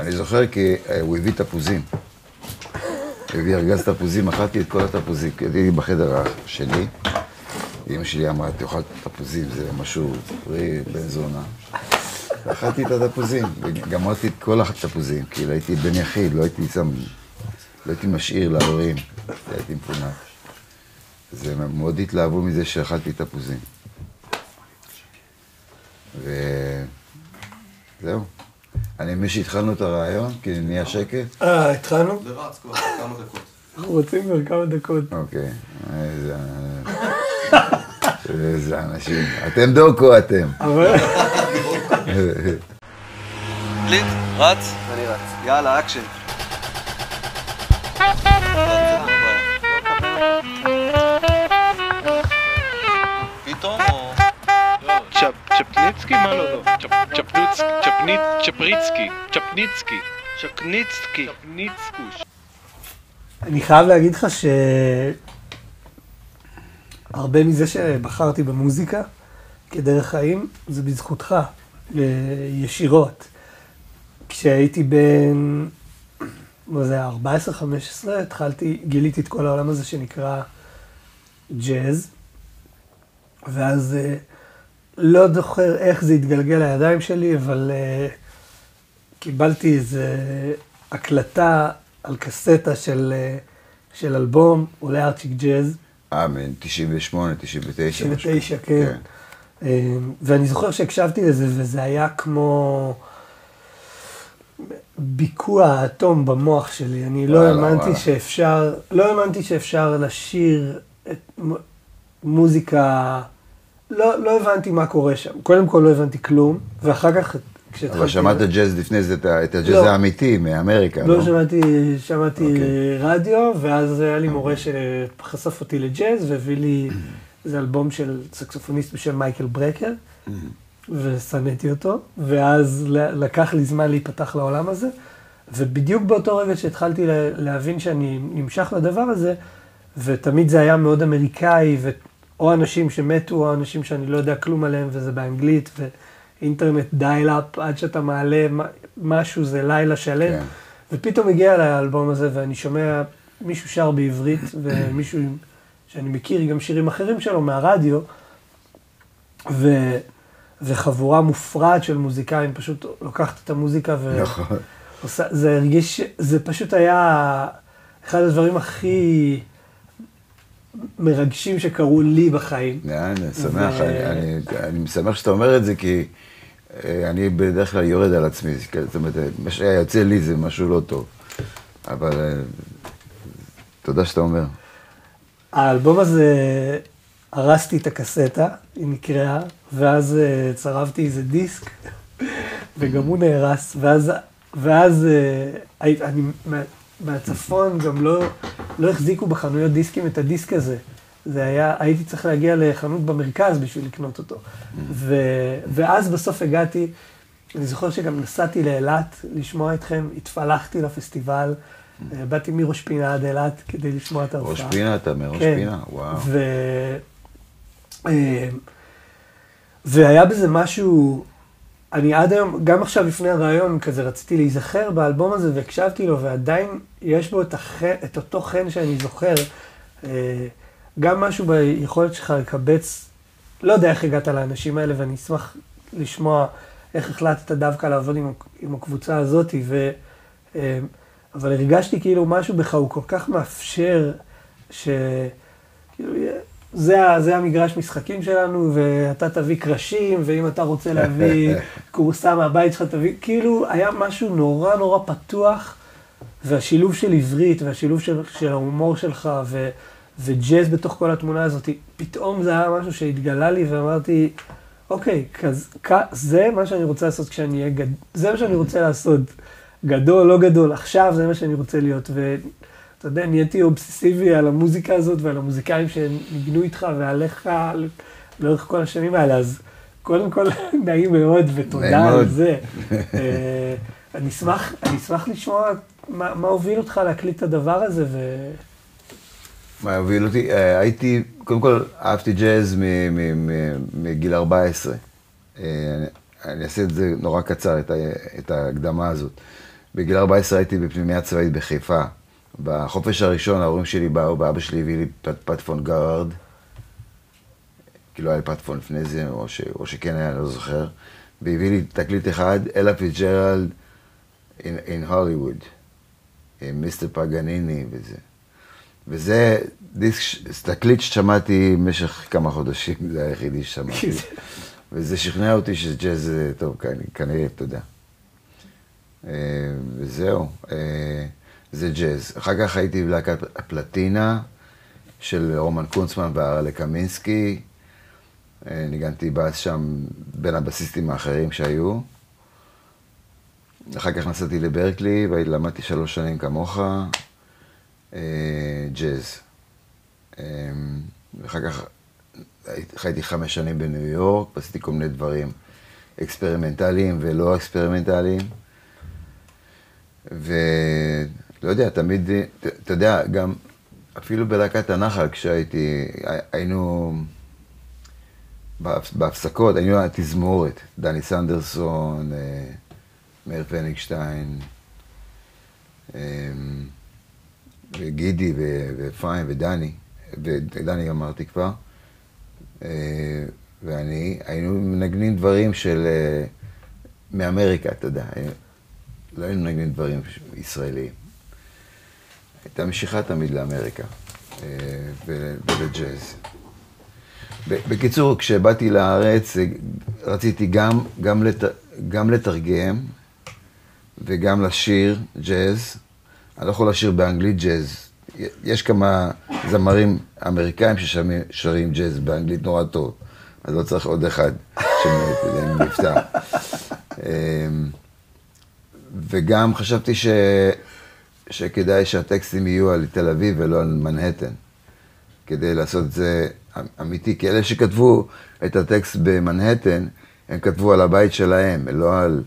אני זוכר כי אה, הוא הביא תפוזים. הביא ארגז תפוזים, אכלתי את כל התפוזים, הייתי בחדר השני. אמא שלי אמרה, תאכל תפוזים, זה משהו פרי בן זונה. אכלתי את התפוזים, וגמרתי את כל התפוזים, כאילו הייתי בן יחיד, לא הייתי שם, לא הייתי משאיר להורים, הייתי מפונק. אז הם מאוד התלהבו מזה שאכלתי תפוזים. וזהו. אני מבין שהתחלנו את הרעיון, כי נהיה שקט. אה, התחלנו? זה רץ כבר כמה דקות. אנחנו רצים כבר כמה דקות. אוקיי. איזה... איזה אנשים. אתם דוקו, אתם. אבל... רץ? אני רץ. יאללה, אקשן. צ'פ- צ'פניצקי? מה לא? לא. צ'פ- צ'פנוץ- צ'פנית- צ'פריצקי. צ'פניצקי. צ'קניצקי. צ'פניצקוש. אני חייב להגיד לך ש... הרבה מזה שבחרתי במוזיקה כדרך חיים, זה בזכותך, ישירות. כשהייתי בן, מה זה, 14-15, התחלתי, גיליתי את כל העולם הזה שנקרא ג'אז, ואז אה, לא זוכר איך זה התגלגל לידיים שלי, אבל אה, קיבלתי איזה הקלטה על קסטה של, אה, של אלבום, עולה ארצ'יק ג'אז. אה, מ-98, 99. 99, כן. אמ, ואני זוכר שהקשבתי לזה, וזה היה כמו ביקוע האטום במוח שלי. אני לא וואלה, האמנתי וואלה. שאפשר, לא האמנתי שאפשר לשיר את מ- מוזיקה, לא, לא הבנתי מה קורה שם. קודם כל לא הבנתי כלום, ואחר כך כשהתחלתי... אבל שמעת ג'אז לפני זה, את הג'אז לא. האמיתי מאמריקה, לא לא? שמעתי, שמעתי אוקיי. רדיו, ואז היה לי מורה שחשף אותי לג'אז, והביא לי איזה אלבום של סקסופוניסט בשם מייקל ברקר, ושנאתי אותו, ואז לקח לי זמן להיפתח לעולם הזה, ובדיוק באותו רגע שהתחלתי לה- להבין שאני נמשך לדבר הזה, ותמיד זה היה מאוד אמריקאי, ו... או אנשים שמתו, או אנשים שאני לא יודע כלום עליהם, וזה באנגלית, ואינטרנט דייל-אפ, עד שאתה מעלה משהו, זה לילה שלם. כן. ופתאום הגיע אליי האלבום הזה, ואני שומע מישהו שר בעברית, ומישהו שאני מכיר גם שירים אחרים שלו מהרדיו, ו, וחבורה מופרעת של מוזיקאים פשוט לוקחת את המוזיקה ו... נכון. זה הרגיש, זה פשוט היה אחד הדברים הכי מרגשים שקרו לי בחיים. אני שמח, ו- אני- אני- אני שמח שאתה אומר את זה, כי אה, אני בדרך כלל יורד על עצמי, זאת אומרת, אה, מה שהיה יוצא לי זה משהו לא טוב. אבל אה, תודה שאתה אומר. האלבום הזה, הרסתי את הקסטה, היא נקראה, ואז צרבתי איזה דיסק, וגם הוא נהרס, ואז, ואז אני, מהצפון גם לא, לא החזיקו בחנויות דיסקים את הדיסק הזה. זה היה, הייתי צריך להגיע לחנות במרכז בשביל לקנות אותו. ו, ואז בסוף הגעתי, אני זוכר שגם נסעתי לאילת לשמוע אתכם, התפלחתי לפסטיבל, אה, באתי מראש פינה עד אילת כדי לשמוע את ההופעה. ראש פינה אתה, מראש כן. פינה, וואו. ו... אה, והיה בזה משהו, אני עד היום, גם עכשיו לפני הרעיון, כזה רציתי להיזכר באלבום הזה והקשבתי לו, ועדיין יש בו את, הח... את אותו חן שאני זוכר. אה, גם משהו ביכולת שלך לקבץ, לא יודע איך הגעת לאנשים האלה, ואני אשמח לשמוע איך החלטת דווקא לעבוד עם, עם הקבוצה הזאת, ו... אה, אבל הרגשתי כאילו משהו בך הוא כל כך מאפשר, שכאילו, זה, זה המגרש משחקים שלנו, ואתה תביא קרשים, ואם אתה רוצה להביא כורסה מהבית שלך, תביא, כאילו, היה משהו נורא נורא פתוח, והשילוב של עברית, והשילוב של, של ההומור שלך, ו, וג'אז בתוך כל התמונה הזאת, פתאום זה היה משהו שהתגלה לי, ואמרתי, אוקיי, כז, כ, זה מה שאני רוצה לעשות כשאני אהיה גד... זה מה שאני רוצה לעשות. גדול, לא גדול, עכשיו זה מה שאני רוצה להיות. ואתה יודע, נהייתי אובססיבי על המוזיקה הזאת ועל המוזיקאים שניגנו איתך ועליך לאורך כל השנים האלה, אז קודם כל, נעים מאוד ותודה על. זה. אה, אני אשמח, אני אשמח לשמוע מה, מה הוביל אותך להקליט את הדבר הזה, ו... מה הוביל אותי? אה, הייתי, קודם כל, אהבתי ג'אז מגיל 14. אה, אני- אעשה את זה נורא קצר, את ההקדמה הזאת. בגיל 14 הייתי בפנימייה צבאית בחיפה. בחופש הראשון ההורים שלי באו, ואבא שלי הביא לי פט- פטפון גארד. כי לא היה לי פטפון לפני זה, או, ש, או שכן היה, לא זוכר. והביא לי תקליט אחד, אלה פיצג'רלד in הוליווד. עם מיסטר פגניני וזה. וזה דיסק, תקליט ששמעתי במשך כמה חודשים, זה היחידי ששמעתי. וזה שכנע אותי שג'אז זה טוב, כנ- כנראה, יודע. אה, וזהו, אה, זה ג'אז. אחר כך הייתי בלהקת הפלטינה של רומן קונצמן והרלה קמינסקי. אה, ניגנתי בס שם בין הבסיסטים האחרים שהיו. אחר כך נסעתי לברקלי ולמדתי שלוש שנים כמוך, אה, ג'אז. אה, ואחר כך הייתי- חייתי חמש שנים בניו יורק, עשיתי כל מיני דברים אקספרימנטליים ולא אקספרימנטליים. ולא יודע, תמיד, אתה יודע, גם אפילו בלהקת הנחל, כשהייתי, היינו בהפ- בהפסקות, היינו התזמורת, דני סנדרסון, אה, מאיר פניגשטיין, אה, וגידי ו- ואפרים ודני, ודני אמרתי כבר, אה, ואני, היינו מנגנים דברים של, אה, מאמריקה, אתה יודע, לא היינו מנגנים דברים ישראליים. הייתה משיכה תמיד לאמריקה אה, ול- ולג'אז. בקיצור, כשבאתי לארץ, אה, רציתי גם, גם, לת, גם לתרגם וגם לשיר ג'אז. אני לא יכול לשיר באנגלית ג'אז. יש כמה זמרים אמריקאים ששרים ג'אז באנגלית נורא טוב, אז לא צריך עוד אחד שנפטר. אמ, וגם חשבתי ש... שכדאי שהטקסטים יהיו על תל אביב ולא על מנהטן, כדי לעשות את זה אמיתי. כי אלה שכתבו את הטקסט במנהטן, הם כתבו על הבית שלהם, לא על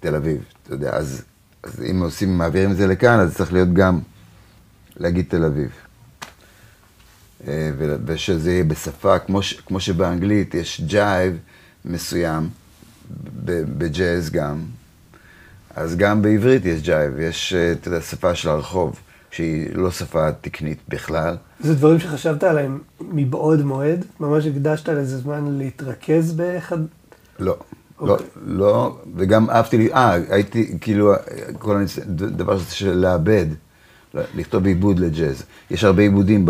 תל אביב, אתה יודע. אז, אז אם עושים, מעבירים את זה לכאן, אז צריך להיות גם להגיד תל אביב. אה, ושזה יהיה בשפה, כמו, ש, כמו שבאנגלית יש jive מסוים, בג'אז גם, אז גם בעברית יש jive, יש, אה, אתה יודע, שפה של הרחוב, שהיא לא שפה תקנית בכלל. זה דברים שחשבת עליהם מבעוד מועד? ממש הקדשת לזה זמן להתרכז באחד? לא. לא, אוקיי. לא, וגם אהבתי לי, אה, הייתי, כאילו, כל הניס... דבר של לאבד, לכתוב עיבוד לג'אז. יש הרבה עיבודים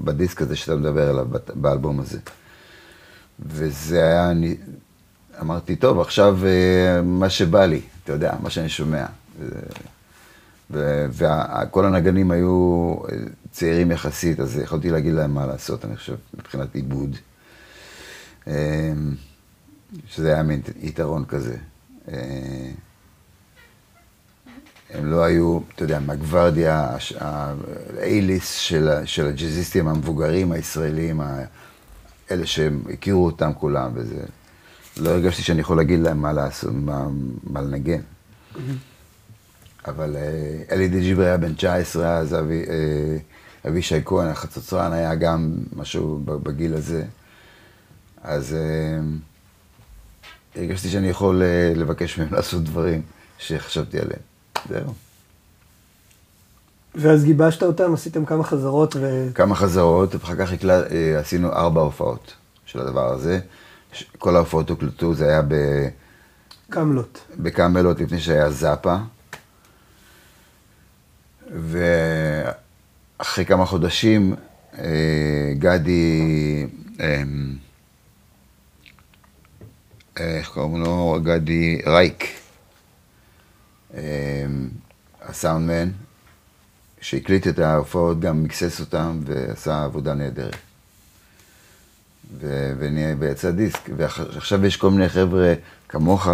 בדיסק הזה שאתה מדבר עליו, באלבום הזה. וזה היה, אני אמרתי, טוב, עכשיו אה, מה שבא לי, אתה יודע, מה שאני שומע. וכל הנגנים היו אה, צעירים יחסית, אז יכולתי להגיד להם מה לעשות, אני חושב, מבחינת עיבוד. אה, שזה היה מין יתרון כזה. אה, הם לא היו, אתה יודע, מהגוורדיה, ה-A-ליסט של, של הג'אזיסטים המבוגרים הישראלים, אלה שהם הכירו אותם כולם, וזה... לא הרגשתי שאני יכול להגיד להם מה לעשות, מה, מה לנגן. אבל אה, אלי דיג'יבר היה בן 19 אז, אבי, אה, אבישי כהן, החצוצרן, היה גם משהו בגיל הזה. אז אה, הרגשתי שאני יכול לבקש מהם לעשות דברים שחשבתי עליהם. זהו. ואז גיבשת אותם, עשיתם כמה חזרות ו... כמה חזרות, ואחר כך הקלט, עשינו ארבע הופעות של הדבר הזה. כל ההופעות הוקלטו, זה היה ב... קמלות. בקאמלות לפני שהיה זאפה. ואחרי כמה חודשים, אה, גדי, אה, איך קוראים לו? גדי רייק, אה, הסאונדמן, שהקליט את ההופעות, גם מקסס אותם ועשה עבודה נהדרת. ו- ונהיה דיסק. ועכשיו יש כל מיני חבר'ה כמוך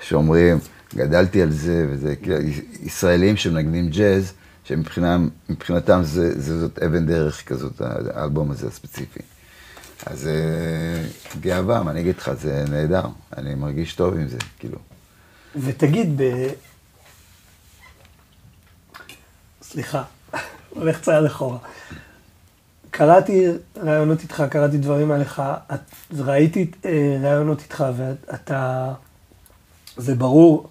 שאומרים, גדלתי על זה, וזה כאילו, ישראלים שמנגנים ג'אז, שמבחינתם זה, זה, זאת אבן דרך כזאת, האלבום הזה הספציפי. אז אה, גאווה, מה אני אגיד לך, זה נהדר, אני מרגיש טוב עם זה, כאילו. ותגיד, ב... סליחה, הולך צעד אחורה. קראתי ראיונות איתך, קראתי דברים עליך, את- ראיתי אה, ראיונות איתך ואתה, זה ברור,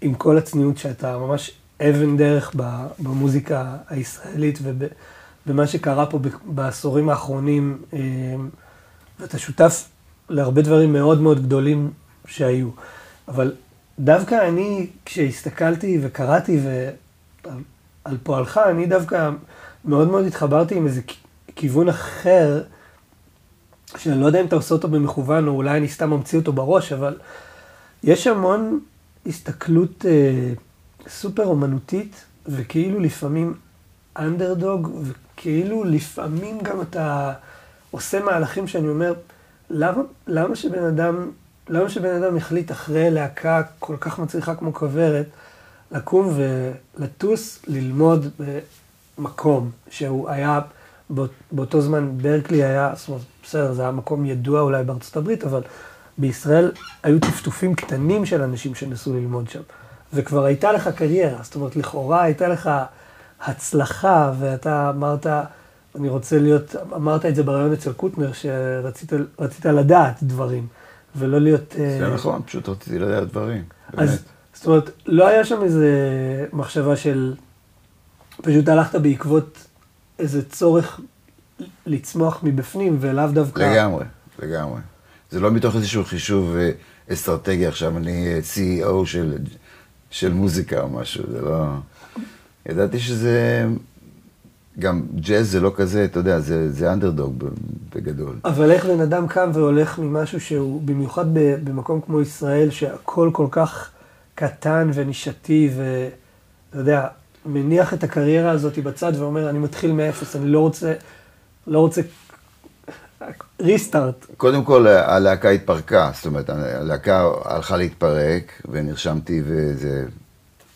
עם כל הצניעות שאתה ממש אבן דרך במוזיקה הישראלית ובמה שקרה פה בעשורים האחרונים, אה, ואתה שותף להרבה דברים מאוד מאוד גדולים שהיו. אבל דווקא אני, כשהסתכלתי וקראתי ו... על פועלך, אני דווקא מאוד מאוד התחברתי עם איזה כיוון אחר, שאני לא יודע אם אתה עושה אותו במכוון, או אולי אני סתם ממציא אותו בראש, אבל יש המון הסתכלות אה, סופר אומנותית, וכאילו לפעמים אנדרדוג, וכאילו לפעמים גם אתה עושה מהלכים שאני אומר, למה, למה שבן אדם, למה שבן אדם יחליט אחרי להקה כל כך מצליחה כמו כוורת, לקום ולטוס, ללמוד במקום שהוא היה, באות- באותו זמן ברקלי היה, זאת אומרת, בסדר, זה היה מקום ידוע אולי בארצות הברית, אבל בישראל היו טפטופים קטנים של אנשים שנסעו ללמוד שם. וכבר הייתה לך קריירה, זאת אומרת, לכאורה הייתה לך הצלחה, ואתה אמרת, אני רוצה להיות, אמרת את זה בריאיון אצל קוטנר, שרצית רצית לדעת דברים, ולא להיות... זה אה, נכון, פשוט רציתי לדעת דברים. אז באמת. זאת אומרת, לא היה שם איזה מחשבה של... פשוט הלכת בעקבות איזה צורך לצמוח מבפנים, ולאו דווקא... לגמרי, לגמרי. זה לא מתוך איזשהו חישוב אה, אסטרטגי, עכשיו אני אה, CEO של, של מוזיקה או משהו, זה לא... ידעתי שזה... גם ג'אז זה לא כזה, אתה יודע, זה, זה אנדרדוג בגדול. אבל איך בן אדם קם והולך ממשהו שהוא, במיוחד במקום כמו ישראל, שהכל כל כך קטן ונישתי, ואתה יודע, מניח את הקריירה הזאת בצד ואומר, אני מתחיל מאפס, אני לא רוצה, לא רוצה ריסטארט. קודם כל, הלהקה התפרקה, זאת אומרת, הלהקה הלכה להתפרק, ונרשמתי וזה...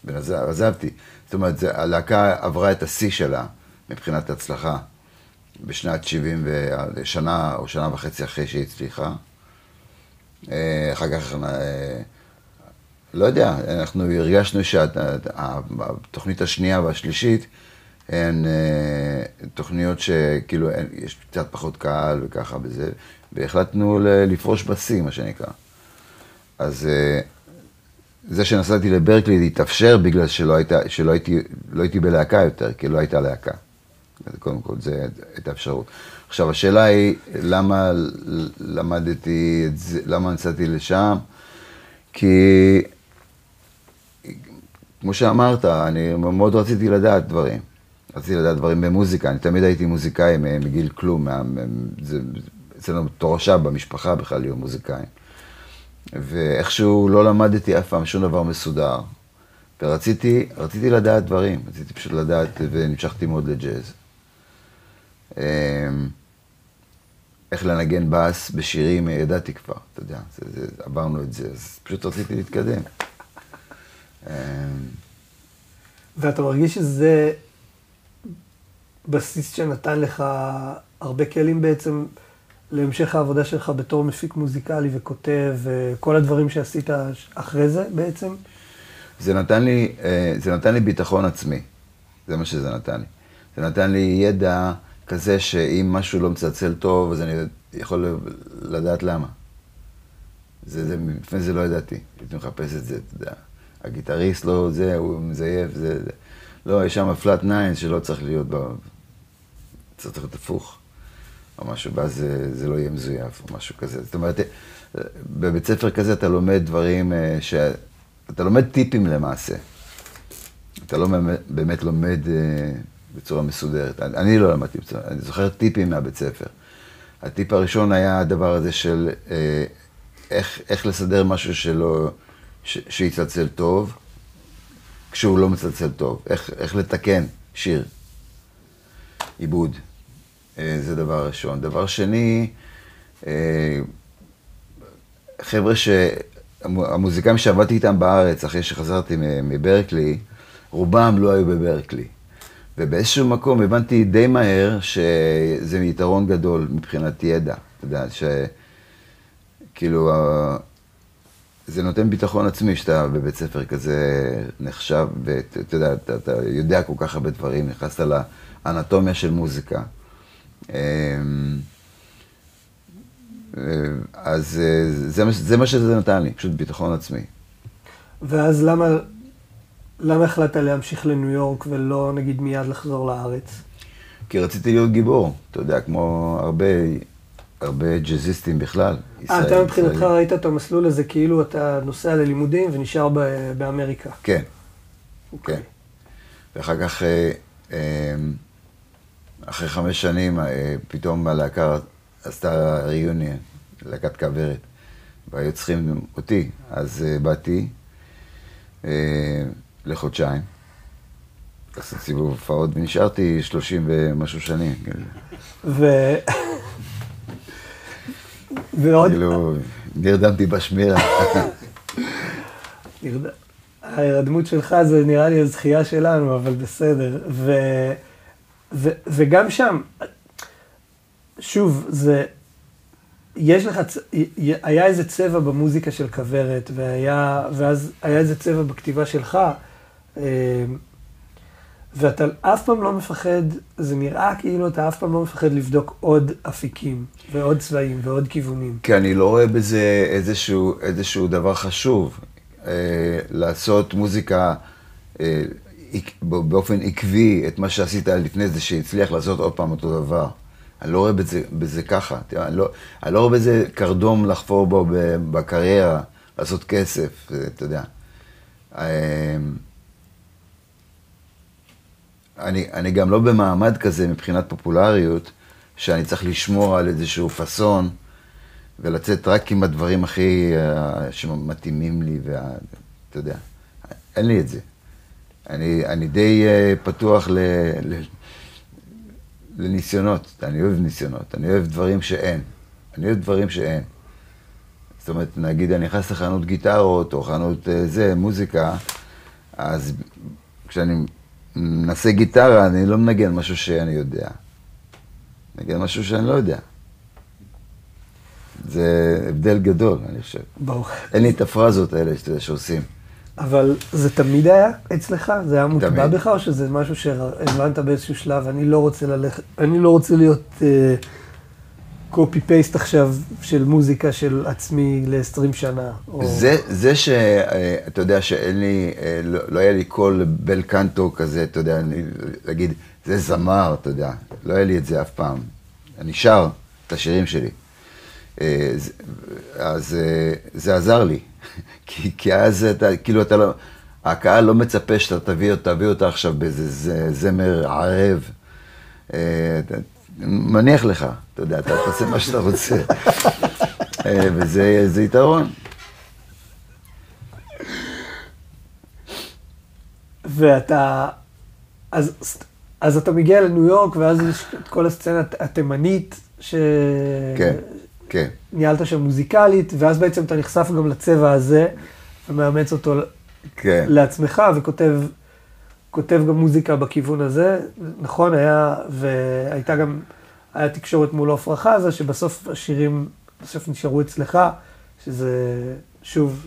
ועזבתי. זאת אומרת, הלהקה עברה את השיא שלה מבחינת הצלחה בשנת 70, ושנה או שנה וחצי אחרי שהיא הצליחה. אה, אחר כך, אה, לא יודע, אנחנו הרגשנו שהתוכנית השנייה והשלישית הן אה, תוכניות שכאילו יש קצת פחות קהל וככה וזה, והחלטנו לפרוש בשיא, מה שנקרא. אז אה, זה שנסעתי לברקלי התאפשר בגלל שלא, הייתה, שלא הייתי, לא הייתי בלהקה יותר, כי לא הייתה להקה. קודם כל, זו הייתה אפשרות. עכשיו, השאלה היא, למה למדתי את זה, למה נסעתי לשם? כי, כמו שאמרת, אני מאוד רציתי לדעת דברים. רציתי לדעת דברים במוזיקה, אני תמיד הייתי מוזיקאי מגיל כלום, מה- זה אצלנו תורשה במשפחה בכלל להיות מוזיקאים. ואיכשהו לא למדתי אף פעם שום דבר מסודר. ורציתי, רציתי לדעת דברים, רציתי פשוט לדעת, ונמשכתי מאוד לג'אז. אמ, איך לנגן בס בשירים, ידעתי כבר, אתה יודע, זה, זה, עברנו את זה, אז פשוט רציתי להתקדם. אמ, ואתה מרגיש שזה בסיס שנתן לך הרבה כלים בעצם להמשך העבודה שלך בתור מפיק מוזיקלי וכותב, וכל הדברים שעשית אחרי זה בעצם? זה נתן לי, אה, זה נתן לי ביטחון עצמי, זה מה שזה נתן לי. זה נתן לי ידע כזה שאם משהו לא מצלצל טוב, אז אני יכול לדעת למה. זה, זה, לפני זה לא ידעתי, הייתי מחפש את זה, אתה יודע. הגיטריסט לא זה, הוא מזייף, זה, זה. לא, יש שם פלאט ניין שלא צריך להיות, ב... צריך להיות הפוך, או משהו, ואז זה, זה לא יהיה מזויף, או משהו כזה. זאת אומרת, בבית ספר כזה אתה לומד דברים אה, ש... אתה לומד טיפים למעשה. אתה לא באמת- לומד אה, בצורה מסודרת. אני, אני לא למדתי בצורה, אני זוכר טיפים מהבית ספר. הטיפ הראשון היה הדבר הזה של אה, איך, איך לסדר משהו שלא, ש, שיצלצל טוב, כשהוא לא מצלצל טוב. איך, איך לתקן שיר, עיבוד. אה, זה דבר ראשון. דבר שני, אה, חבר'ה ש... המו- המוזיקאים שעבדתי איתם בארץ, אחרי שחזרתי מברקלי, רובם לא היו בברקלי. ובאיזשהו מקום הבנתי די מהר שזה יתרון גדול מבחינת ידע. אתה יודע, שכאילו, זה נותן ביטחון עצמי שאתה בבית ספר כזה נחשב, ואתה יודע, אתה, אתה יודע כל כך הרבה דברים, נכנסת לאנטומיה של מוזיקה. אמ, אז אה, זה, זה מה שזה נתן לי, פשוט ביטחון עצמי. ואז למה, למה החלטת להמשיך לניו יורק ולא נגיד מיד לחזור לארץ? כי רציתי להיות גיבור, אתה יודע, כמו הרבה, הרבה ג'אזיסטים בכלל. אה, אתה מבחינתך. ראית את המסלול הזה כאילו אתה נוסע ללימודים ונשאר ב- באמריקה. כן, אוקיי. כן. ואחר כך, אה, אה, אחרי חמש שנים, אה, פתאום הלהקה עשתה ריוניון, להקת כוורת, והיו צריכים אותי. אז אה, באתי לחודשיים, עשיתי סיבוב הופעות, ונשארתי שלושים ומשהו שנים. ועוד, כאילו, נרדמתי בשמירה. ההירדמות שלך זה נראה לי הזכייה שלנו, אבל בסדר. ו... ו... וגם שם, שוב, זה... יש לך, צ- היה איזה צבע במוזיקה של כוורת, והיה, ואז היה איזה צבע בכתיבה שלך, אה, ואתה אף פעם לא מפחד, זה נראה כאילו אתה אף פעם לא מפחד לבדוק עוד אפיקים, ועוד צבעים, ועוד כיוונים. כי אני לא רואה בזה איזשהו, איזשהו דבר חשוב. אה, לעשות מוזיקה אה, באופן עקבי, את מה שעשית לפני זה, שהצליח לעשות עוד פעם אותו דבר. אני לא רואה בזה, בזה ככה. אני, לא, אני לא רואה בזה קרדום לחפור בו בקריירה, לעשות כסף, אה, אתה יודע. אה, אני, אני גם לא במעמד כזה מבחינת פופולריות, שאני צריך לשמור על איזשהו פאסון ולצאת רק עם הדברים הכי uh, שמתאימים לי, ואתה יודע, אין לי את זה. אני, אני די uh, פתוח ל, ל, לניסיונות, אני אוהב ניסיונות, אני אוהב דברים שאין. אני אוהב דברים שאין. זאת אומרת, נגיד אני נכנס לחנות גיטרות או חנות uh, זה, מוזיקה, אז כשאני מנסה גיטרה, אני לא מנגן משהו שאני יודע. מנגן משהו שאני לא יודע. זה הבדל גדול, אני חושב. ברור. אין לי את הפרזות האלה שאתה יודע, שעושים. אבל זה תמיד היה אצלך? זה היה מוטבע. בך, או שזה משהו שהבנת באיזשהו שלב, אני לא רוצה ללכת, אני לא רוצה להיות קופי פייסט עכשיו של מוזיקה של עצמי ל-20 שנה. או... זה, זה שאתה יודע שאין לי, אה, לא, לא היה לי קול בל קנטו כזה, אתה יודע, אני, להגיד, זה זמר, אתה יודע, לא היה לי את זה אף פעם. אני שר את השירים שלי. אה, אז אה, זה עזר לי, כי, כי אז אתה, כאילו אתה לא, הקהל לא מצפה שאתה תביא, תביא אותה עכשיו באיזה זמר ערב. מניח לך, אתה יודע, אתה תעשה מה שאתה רוצה. אה, וזה זה יתרון. ואתה, אז, אז אתה מגיע לניו יורק, ואז יש את כל הסצנה התימנית, כן, כן. שניהלת שם מוזיקלית, ואז בעצם אתה נחשף גם לצבע הזה, ומאמץ אותו כן. לעצמך, וכותב כותב גם מוזיקה בכיוון הזה. נכון, היה, והייתה גם, היה תקשורת מול עפרה חזה, שבסוף השירים, בסוף נשארו אצלך, שזה, שוב,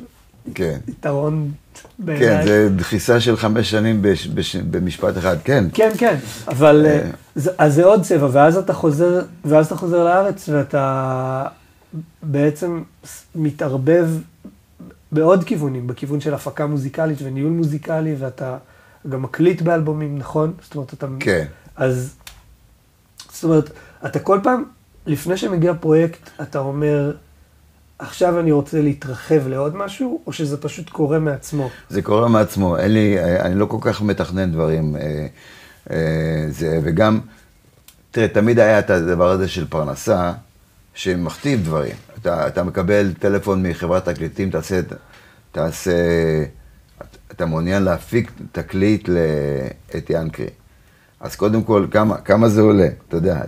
כן. יתרון בעיניי. כן, זה דחיסה של חמש שנים בש, בש, במשפט אחד, כן. כן, כן, אבל אה. זה- אז זה עוד צבע, ואז אתה חוזר, ואז אתה חוזר לארץ ואתה בעצם מתערבב בעוד כיוונים, בכיוון של הפקה מוזיקלית וניהול מוזיקלי, ואתה גם מקליט באלבומים, נכון? זאת אומרת, אתה... כן. אז, זאת אומרת, אתה כל פעם, לפני שמגיע פרויקט, אתה אומר, עכשיו אני רוצה להתרחב לעוד משהו, או שזה פשוט קורה מעצמו? זה קורה מעצמו, אין לי, אני לא כל כך מתכנן דברים. אה, אה, זה, וגם, תראה, תמיד היה את הדבר הזה של פרנסה, שמכתיב דברים. אתה, אתה מקבל טלפון מחברת תקליטים, תעשה, תעשה, אתה מעוניין להפיק תקליט לאת ינקרי. אז קודם כל, כמה, כמה זה עולה, אתה יודע,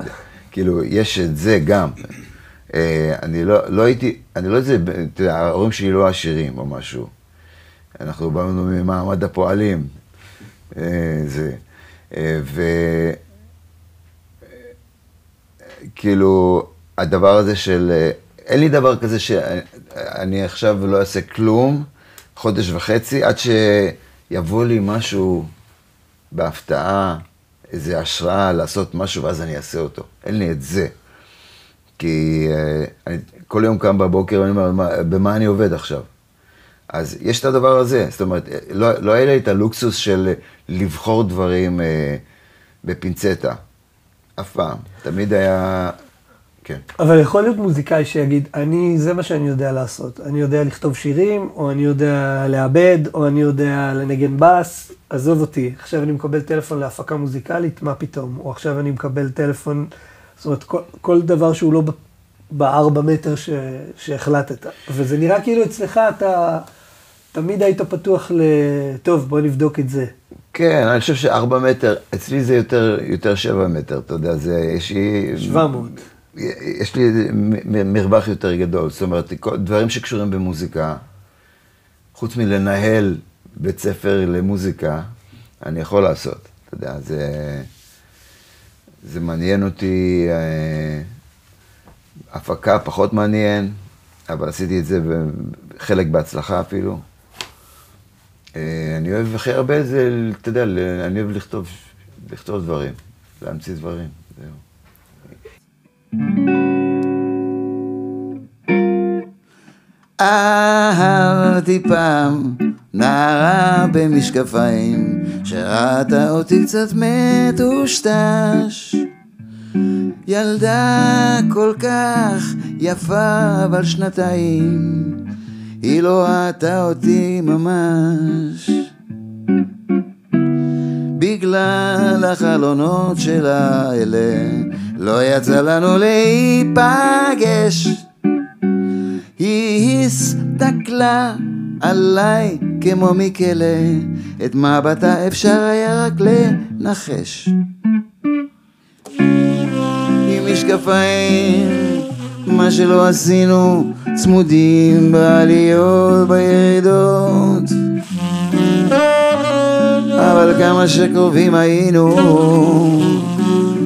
כאילו, יש את זה גם. אה, אני לא, לא הייתי, אני לא יודע, אתה יודע, ההורים שלי לא עשירים או משהו. אנחנו באנו ממעמד הפועלים. אה, זה, אה, ו... כאילו, הדבר הזה של... אין לי דבר כזה שאני עכשיו לא אעשה כלום, חודש וחצי, עד שיבוא לי משהו בהפתעה, איזו השראה לעשות משהו, ואז אני אעשה אותו. אין לי את זה. כי אה, אני כל יום קם בבוקר ואני אומר, "מה- במה אני עובד עכשיו? אז יש את הדבר הזה, זאת אומרת, לא, לא היה לי את הלוקסוס של לבחור דברים אה, בפינצטה, אף פעם. תמיד היה... כן. אבל יכול להיות מוזיקאי שיגיד, אני, זה מה שאני יודע לעשות. אני יודע לכתוב שירים, או אני יודע לעבד, או אני יודע לנגן בס, עזוב אותי. עכשיו אני מקבל טלפון להפקה מוזיקלית, מה פתאום? או עכשיו אני מקבל טלפון, זאת אומרת, כל, כל דבר שהוא לא בארבע מטר ש, שהחלטת. וזה נראה כאילו אצלך אתה תמיד היית פתוח ל... טוב, בוא נבדוק את זה. כן, אני חושב שארבע מטר, אצלי זה יותר, יותר שבע מטר, אתה יודע, זה, יש לי... 700. יש לי מרווח יותר גדול, זאת אומרת, דברים שקשורים במוזיקה, חוץ מלנהל בית ספר למוזיקה, אני יכול לעשות, אתה יודע, זה, זה מעניין אותי, אה, הפקה פחות מעניין, אבל עשיתי את זה חלק בהצלחה אפילו. אה, אני אוהב הכי הרבה זה, אתה יודע, אני אוהב לכתוב, לכתוב דברים, להמציא דברים, זהו. אהבתי פעם נערה במשקפיים שראתה אותי קצת מטושטש. ילדה כל כך יפה אבל שנתיים היא לא ראתה אותי ממש. בגלל החלונות שלה אלה לא יצא לנו להיפגש היא הסתכלה עליי כמו מכלא, את מבטה אפשר היה רק לנחש. עם משקפיים, מה שלא עשינו, צמודים בעליות, בירידות. אבל כמה שקרובים היינו,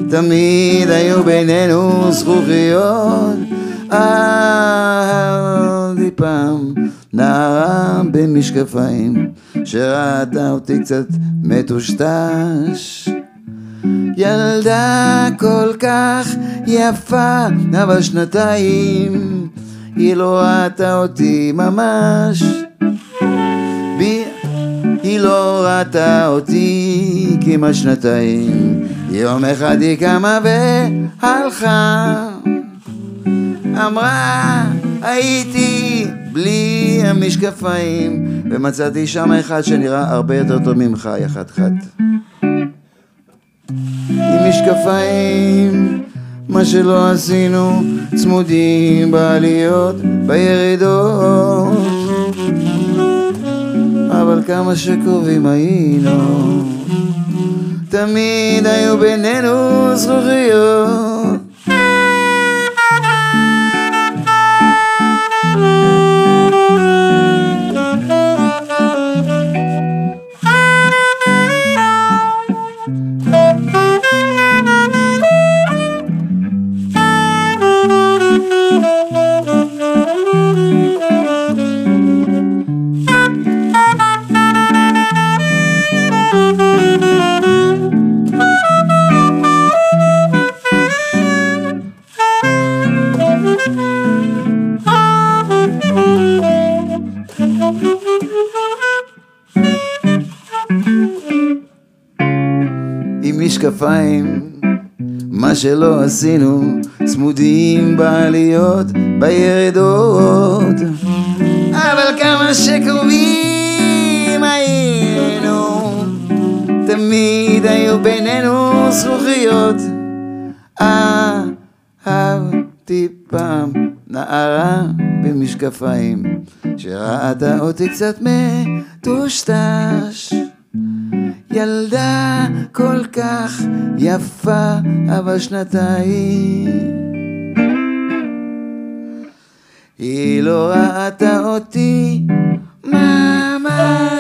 תמיד היו בינינו זכוכיות. אהבתי פעם נערה במשקפיים, שראתה אותי קצת מטושטש. ילדה כל כך יפה, אבל שנתיים, היא לא ראתה אותי ממש. היא לא ראתה אותי כמעט שנתיים, יום אחד היא קמה והלכה. אמרה, הייתי בלי המשקפיים, ומצאתי שם אחד שנראה הרבה יותר טוב ממך, יא חתיכת. עם משקפיים, מה שלא עשינו, צמודים בעליות, בירידות. אבל כמה שקרובים היינו, תמיד היו בינינו זכוכיות. משקפיים, מה שלא עשינו, צמודים בעליות, בירידות. אבל כמה שקרובים היינו, תמיד היו בינינו זכוכיות. אהבתי פעם נערה במשקפיים, שראתה אותי קצת מטושטש. ילדה כל כך יפה, אבל שנתיים. היא לא ראתה אותי ממש.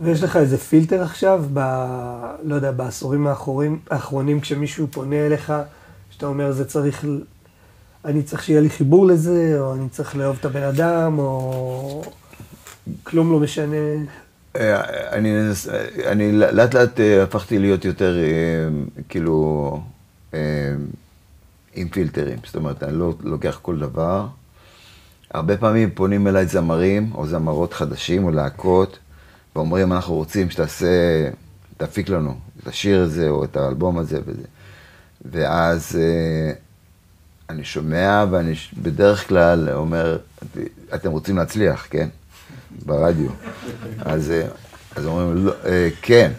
ויש לך איזה פילטר עכשיו, ב... לא יודע, בעשורים האחרונים, האחרונים, כשמישהו פונה אליך, שאתה אומר, זה צריך, אני צריך שיהיה לי חיבור לזה, או אני צריך לאהוב את הבן אדם, או... כלום לא משנה. אה, אני, אני לאט לאט אה, הפכתי להיות יותר, אה, כאילו, עם פילטרים. זאת אומרת, אני לא לוקח כל דבר. הרבה פעמים פונים אליי זמרים או זמרות חדשים או להקות, ואומרים, אנחנו רוצים שתעשה, תפיק לנו את השיר הזה או את האלבום הזה וזה. ואז אני שומע ואני בדרך כלל אומר, אתם רוצים להצליח, כן? ברדיו. אז, אה, אז אומרים, לא, אה, כן.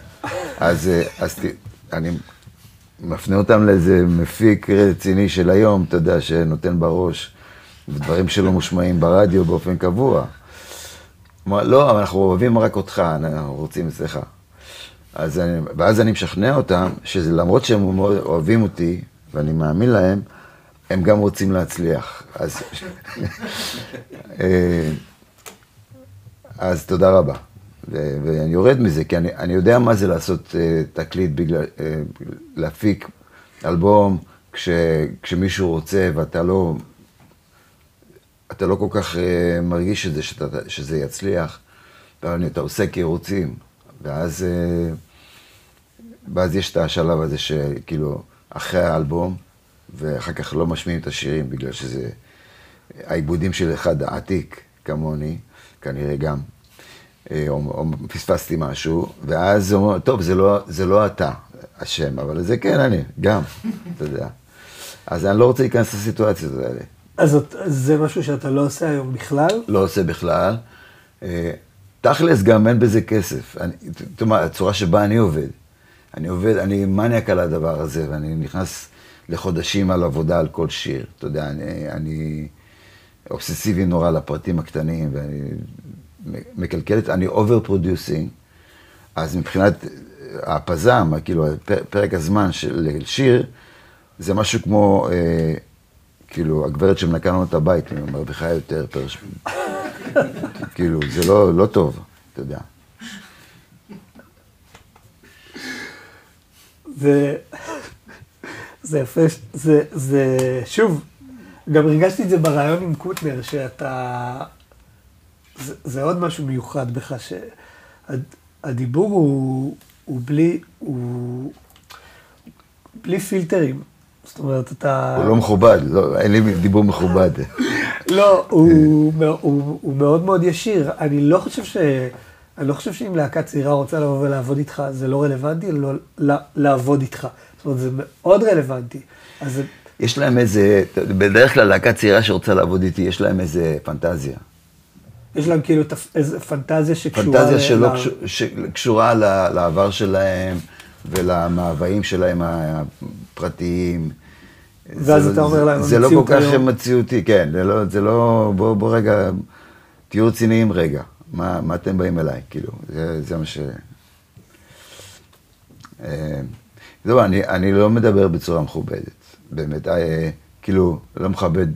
אז, אה, אז אני מפנה אותם לאיזה מפיק רציני של היום, אתה יודע, שנותן בראש דברים שלא מושמעים ברדיו באופן קבוע. אומר, לא, אנחנו אוהבים רק אותך, אנחנו רוצים אצלך. אז אני, ואז אני משכנע אותם, שזה למרות שהם אוהבים אותי, ואני מאמין להם, הם גם רוצים להצליח. אז... אז תודה רבה. ו- ואני יורד מזה, כי אני, אני יודע מה זה לעשות uh, תקליט בגלל, uh, להפיק אלבום כש, כשמישהו רוצה ואתה לא, אתה לא כל כך uh, מרגיש את זה, שאתה, שזה יצליח, ואתה עושה כערוצים, ואז, uh, ואז יש את השלב הזה שכאילו, אחרי האלבום, ואחר כך לא משמיעים את השירים, בגלל שזה העיבודים של אחד עתיק כמוני. כנראה גם, אה, או, או פספסתי משהו, ואז הוא אומר, טוב, זה לא, זה לא אתה אשם, אבל זה כן אני, גם, אתה יודע. אז אני לא רוצה להיכנס לסיטואציות האלה. אז זה משהו שאתה לא עושה היום בכלל? לא עושה בכלל. אה, תכלס, גם אין בזה כסף. זאת אומרת, הצורה שבה אני עובד. אני עובד, אני מניאק על הדבר הזה, ואני נכנס לחודשים על עבודה על כל שיר. אתה יודע, אני... אני אובססיבי נורא לפרטים הקטנים, ואני מקלקל את, אני over producing, אז מבחינת הפזם, כאילו פרק הזמן של שיר, זה משהו כמו, אה, כאילו, הגברת שמנקה לנו את הבית, היא מרוויחה יותר פר... כאילו, זה לא, לא טוב, אתה יודע. זה, זה יפה, זה, זה, שוב, גם הרגשתי את זה בריאיון עם קוטנר, שאתה... זה, זה עוד משהו מיוחד בך, שהדיבור הוא, הוא בלי... הוא... בלי פילטרים. זאת אומרת, אתה... הוא לא מכובד, לא, אין לי דיבור מכובד. לא, הוא, הוא, הוא מאוד מאוד ישיר. אני לא חושב ש... אני לא חושב שאם להקה צעירה רוצה לבוא ולעבוד איתך, זה לא רלוונטי, לא, לעבוד איתך. זאת אומרת, זה מאוד רלוונטי. אז יש להם איזה, בדרך כלל להקה צעירה שרוצה לעבוד איתי, יש להם איזה פנטזיה. יש להם כאילו איזה פנטזיה שקשורה... פנטזיה שלא קשורה לעבר שלהם ולמאוויים שלהם הפרטיים. ואז אתה אומר להם, זה לא כל כך מציאותי, כן, זה לא, זה לא, בוא, בוא רגע, תהיו רציניים רגע, מה, מה אתם באים אליי, כאילו, זה, זה מה ש... אה, זהו, אני, אני לא מדבר בצורה מכובדת. באמת, אה, כאילו, לא מכבד.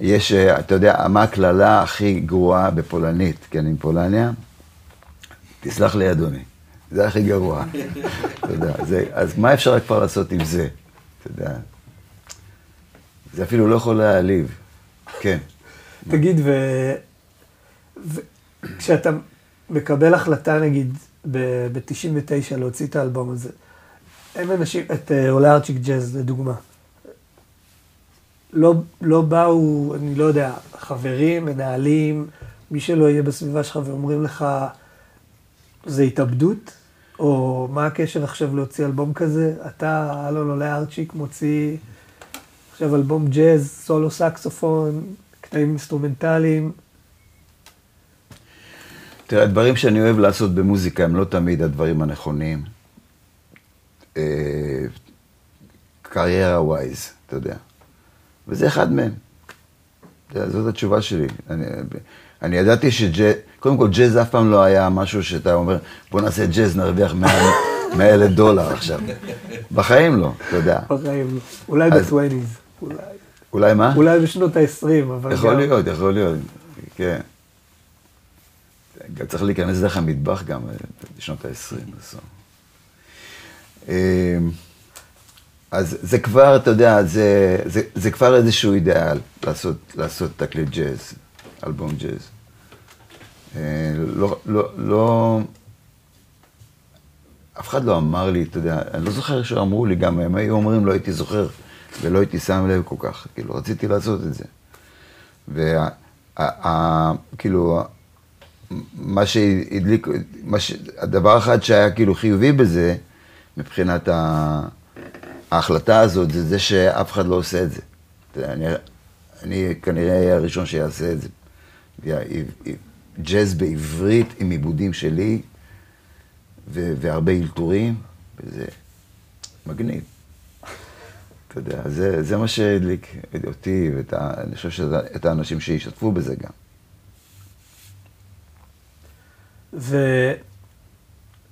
יש, אה, אתה יודע, מה הקללה הכי גרועה בפולנית, כן, עם פולניה? תסלח לי, אדוני. זה הכי גרוע. אתה יודע, זה, אז מה אפשר כבר לעשות עם זה? אתה יודע, זה אפילו לא יכול להעליב. כן. תגיד, וכשאתה מקבל החלטה, נגיד, ב-99 להוציא את האלבום הזה, הם אנשים, את אה, אולארצ'יק ג'אז לדוגמה. לא, לא באו, אני לא יודע, חברים, מנהלים, מי שלא יהיה בסביבה שלך ואומרים לך, זה התאבדות? או מה הקשר עכשיו להוציא אלבום כזה? אתה, אלון אולארצ'יק, מוציא עכשיו אלבום ג'אז, סולו סקסופון, קטעים אינסטרומנטליים. תראה, הדברים שאני אוהב לעשות במוזיקה הם לא תמיד הדברים הנכונים. קריירה ווייז, אתה יודע. וזה אחד מהם. זאת התשובה שלי. אני, אני ידעתי שג'אז, קודם כל ג'אז אף פעם לא היה משהו שאתה אומר, בוא נעשה ג'אז, נרוויח 100 אלף דולר עכשיו. בחיים לא, אתה יודע. בחיים לא. אולי בטווייניז. אולי. אולי מה? אולי בשנות ה-20, אבל יכול גם... להיות, יכול להיות, כן. גם צריך להיכנס דרך המטבח גם בשנות ה-20. אמ, אז זה כבר, אתה יודע, זה, זה, זה כבר איזשהו אידיאל לעשות, לעשות תקליט ג'אז, אלבום ג'אז. אה, לא, לא, לא, אף אחד לא אמר לי, אתה יודע, אני לא זוכר שאמרו לי, גם הם היו אומרים, לא הייתי זוכר ולא הייתי שם לב כל כך, כאילו, רציתי לעשות את זה. וכאילו, מה שהדליק, מה ש... הדבר אחד שהיה כאילו חיובי בזה, מבחינת ה... ההחלטה הזאת, זה זה שאף אחד לא עושה את זה. אני, אני כנראה אהיה הראשון שיעשה את זה. ג'אז בעברית עם עיבודים שלי, ו- והרבה אלתורים, וזה מגניב. אתה יודע, זה, זה מה שהדליק אותי, ואני חושב שאת האנשים שהשתתפו בזה גם. ו...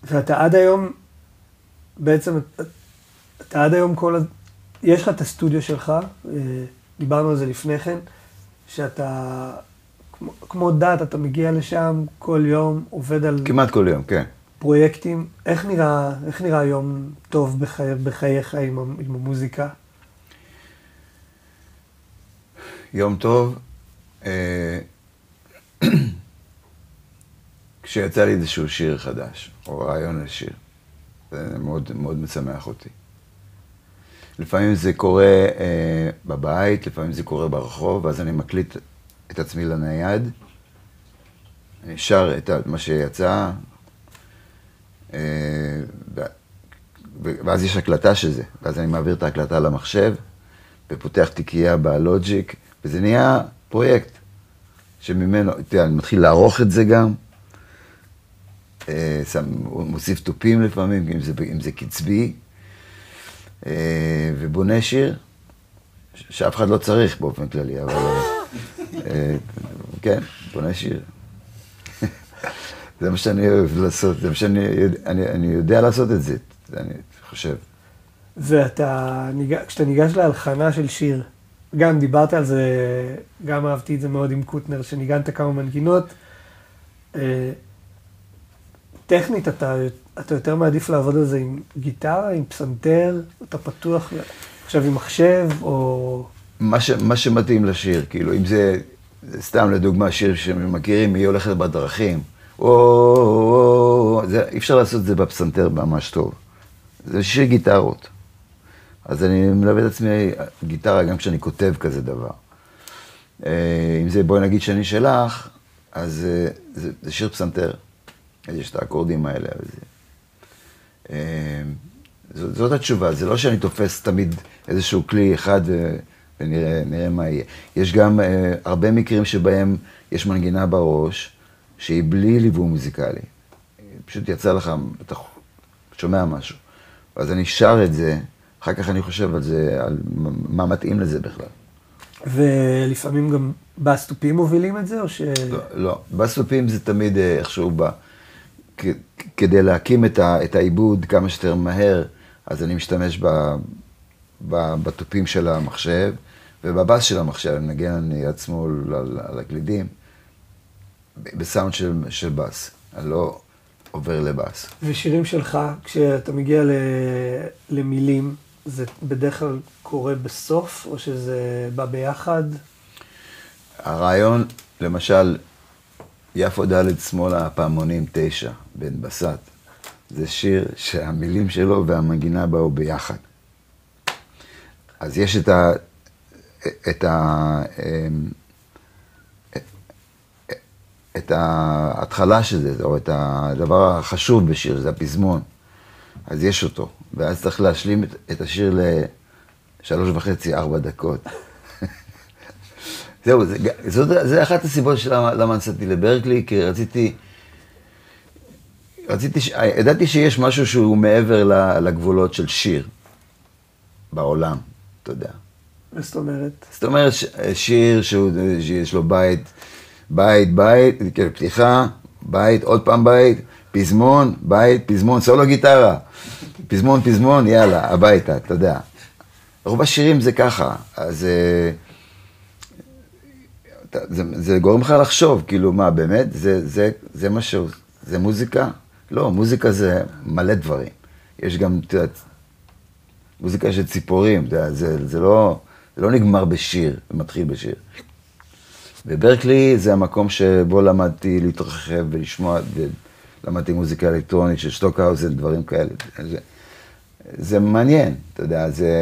ואתה עד היום, בעצם, אתה עד היום כל ה... יש לך את הסטודיו שלך, אה, דיברנו על זה לפני כן, שאתה, כמו, כמו דת, אתה מגיע לשם כל יום, עובד על... כמעט כל יום, כן. פרויקטים. איך נראה, איך נראה יום טוב בחי, בחייך עם, עם המוזיקה? יום טוב, אה, כשיצא לי איזשהו שיר חדש, או רעיון לשיר. זה מאוד, מאוד משמח אותי. לפעמים זה קורה אה, בבית, לפעמים זה קורה ברחוב, ואז אני מקליט את עצמי לנייד. אני שר את מה שיצא, אה, ואז יש הקלטה של זה, ואז אני מעביר את ההקלטה למחשב, ופותח תיקייה בלוג'יק, וזה נהיה פרויקט שממנו, תראה, אני מתחיל לערוך את זה גם, אה, שם, מוסיף תופים לפעמים, אם זה, אם זה קצבי, אה, ובונה שיר, שאף אחד לא צריך באופן כללי, אבל כן, בונה שיר. זה מה שאני אוהב לעשות, זה מה שאני אני, אני יודע לעשות את זה, אני חושב. ואתה, כשאתה ניגש להלחנה של שיר, גם דיברת על זה, גם אהבתי את זה מאוד עם קוטנר, שניגנת כמה מנגינות. אה, טכנית, אתה, אתה יותר מעדיף לעבוד על זה עם גיטרה, עם פסנתר, אתה פתוח עכשיו עם מחשב, או... מה, ש, מה שמתאים לשיר, כאילו, אם זה, סתם לדוגמה, שיר שמכירים, היא הולכת בדרכים. או, זה, אי אפשר לעשות את זה בפסנתר ממש טוב. זה שיר גיטרות. אז אני מלווה את עצמי גיטרה גם כשאני כותב כזה דבר. אה, אם זה בואי נגיד שאני שלך, אז אה, זה, זה שיר פסנתר. יש את האקורדים האלה. וזה. אה, זאת, זאת התשובה, זה לא שאני תופס תמיד איזשהו כלי אחד ו, ונראה מה יהיה. יש גם הרבה מקרים שבהם יש מנגינה בראש, שהיא בלי ליווי מוזיקלי. פשוט יצא לך, אתה שומע משהו. אז אני שר את זה, אחר כך אני חושב על זה, על מה מתאים לזה בכלל. ולפעמים גם בסטופים מובילים את זה, או ש... לא, לא. בסטופים זה תמיד אה, איכשהו בא. כדי להקים את, ה, את העיבוד כמה שיותר מהר, אז אני משתמש ב, בתופים של המחשב, ובבאס של המחשב, אני מנגן יד שמאל על, על הקלידים. בסאונד של, של בס, אני לא עובר לבאס. ושירים שלך, כשאתה מגיע ל, למילים, זה בדרך כלל קורה בסוף, או שזה בא ביחד? הרעיון, למשל, יפו ד' שמאלה, הפעמונים תשע, בן בסט. זה שיר שהמילים שלו והמנגינה באו ביחד. אז יש את ה... את ה... אמ, את ההתחלה של זה, או את הדבר החשוב בשיר, זה הפזמון. אז יש אותו, ואז צריך להשלים את, את השיר לשלוש וחצי, ארבע דקות. זהו, זה, זאת, זה אחת הסיבות של למה נסעתי לברקלי, כי רציתי, רציתי, ידעתי שיש משהו שהוא מעבר לגבולות של שיר בעולם, אתה יודע. מה זאת אומרת? זאת אומרת, שיר שיש לו בית בית, בית, כאילו פתיחה, בית, עוד פעם בית, פזמון, בית, פזמון, סולו גיטרה, פזמון, פזמון, יאללה, הביתה, אתה יודע. רוב השירים זה ככה, אז אה, זה, זה גורם לך לחשוב, כאילו, מה, באמת, זה, זה, זה משהו, זה מוזיקה? לא, מוזיקה זה מלא דברים. יש גם, את יודעת, מוזיקה של ציפורים, זה, זה, זה, לא, זה לא נגמר בשיר, זה מתחיל בשיר. וברקלי זה המקום שבו למדתי להתרחב ולשמוע, ולמדתי מוזיקה אלקטרונית של שטוקהאוזן, דברים כאלה. זה, זה מעניין, אתה יודע, זה...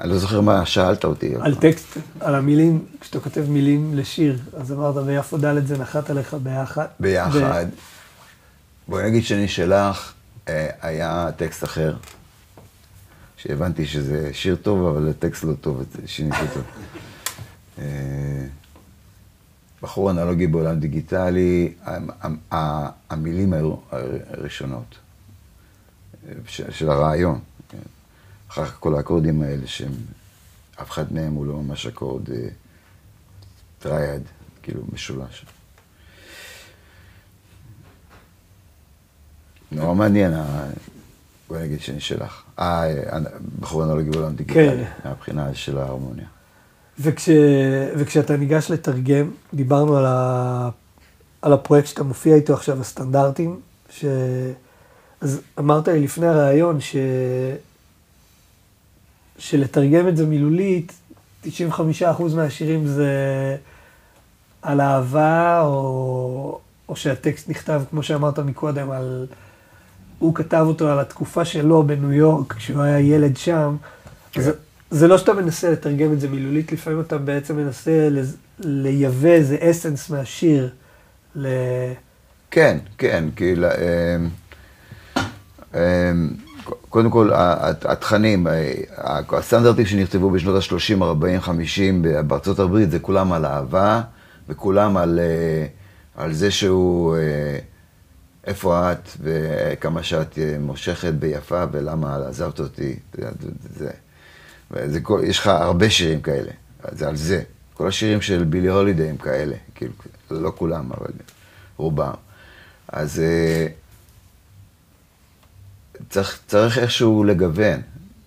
אני לא זוכר מה שאלת אותי. על טקסט, על המילים, כשאתה כותב מילים לשיר, אז אמרת ביפו ד' זה נחת עליך ביחד. ביחד. בואי נגיד שאני שלך, אה, היה טקסט אחר, שהבנתי שזה שיר טוב, אבל הטקסט לא טוב, שיניתי אותו. אה, בחור אנלוגי בעולם דיגיטלי, המילים היו הראשונות אה, של הרעיון. כן. אחר כך כל האקורדים האלה, שהם, אף אחד מהם הוא לא ממש אקורד אה, triad, כאילו משולש. נורא מעניין, בואי נגיד שאני שלך. אה, בחור אנלוגי בעולם דיגיטלי, כן. מהבחינה של ההרמוניה. וכש, וכשאתה ניגש לתרגם, דיברנו על, ה, על הפרויקט שאתה מופיע איתו עכשיו, הסטנדרטים, ש... אז אמרת לי לפני הראיון ש... שלתרגם את זה מילולית, 95% מהשירים זה על אהבה, או, או שהטקסט נכתב, כמו שאמרת מקודם, על... הוא כתב אותו על התקופה שלו בניו יורק, כשהוא היה ילד שם. כן. זה, זה לא שאתה מנסה לתרגם את זה מילולית, לפעמים אתה בעצם מנסה לז- לייבא איזה אסנס מהשיר. ל... כן, כן, כאילו, אמ, אמ, קודם כל, התכנים, ה- הסטנדרטים שנכתבו בשנות ה-30, 40, 50 בארצות הברית, זה כולם על אהבה, וכולם על, אה, על זה שהוא, אה, איפה את, וכמה שאת אה, מושכת ביפה, ולמה עזבת אותי, זה, זה, וזה, כל- יש לך הרבה שירים כאלה, זה על זה. כל השירים של בילי הולידיי הם כאלה, כאילו, לא כולם, אבל רובם. אז אה, צריך, צריך איכשהו לגוון,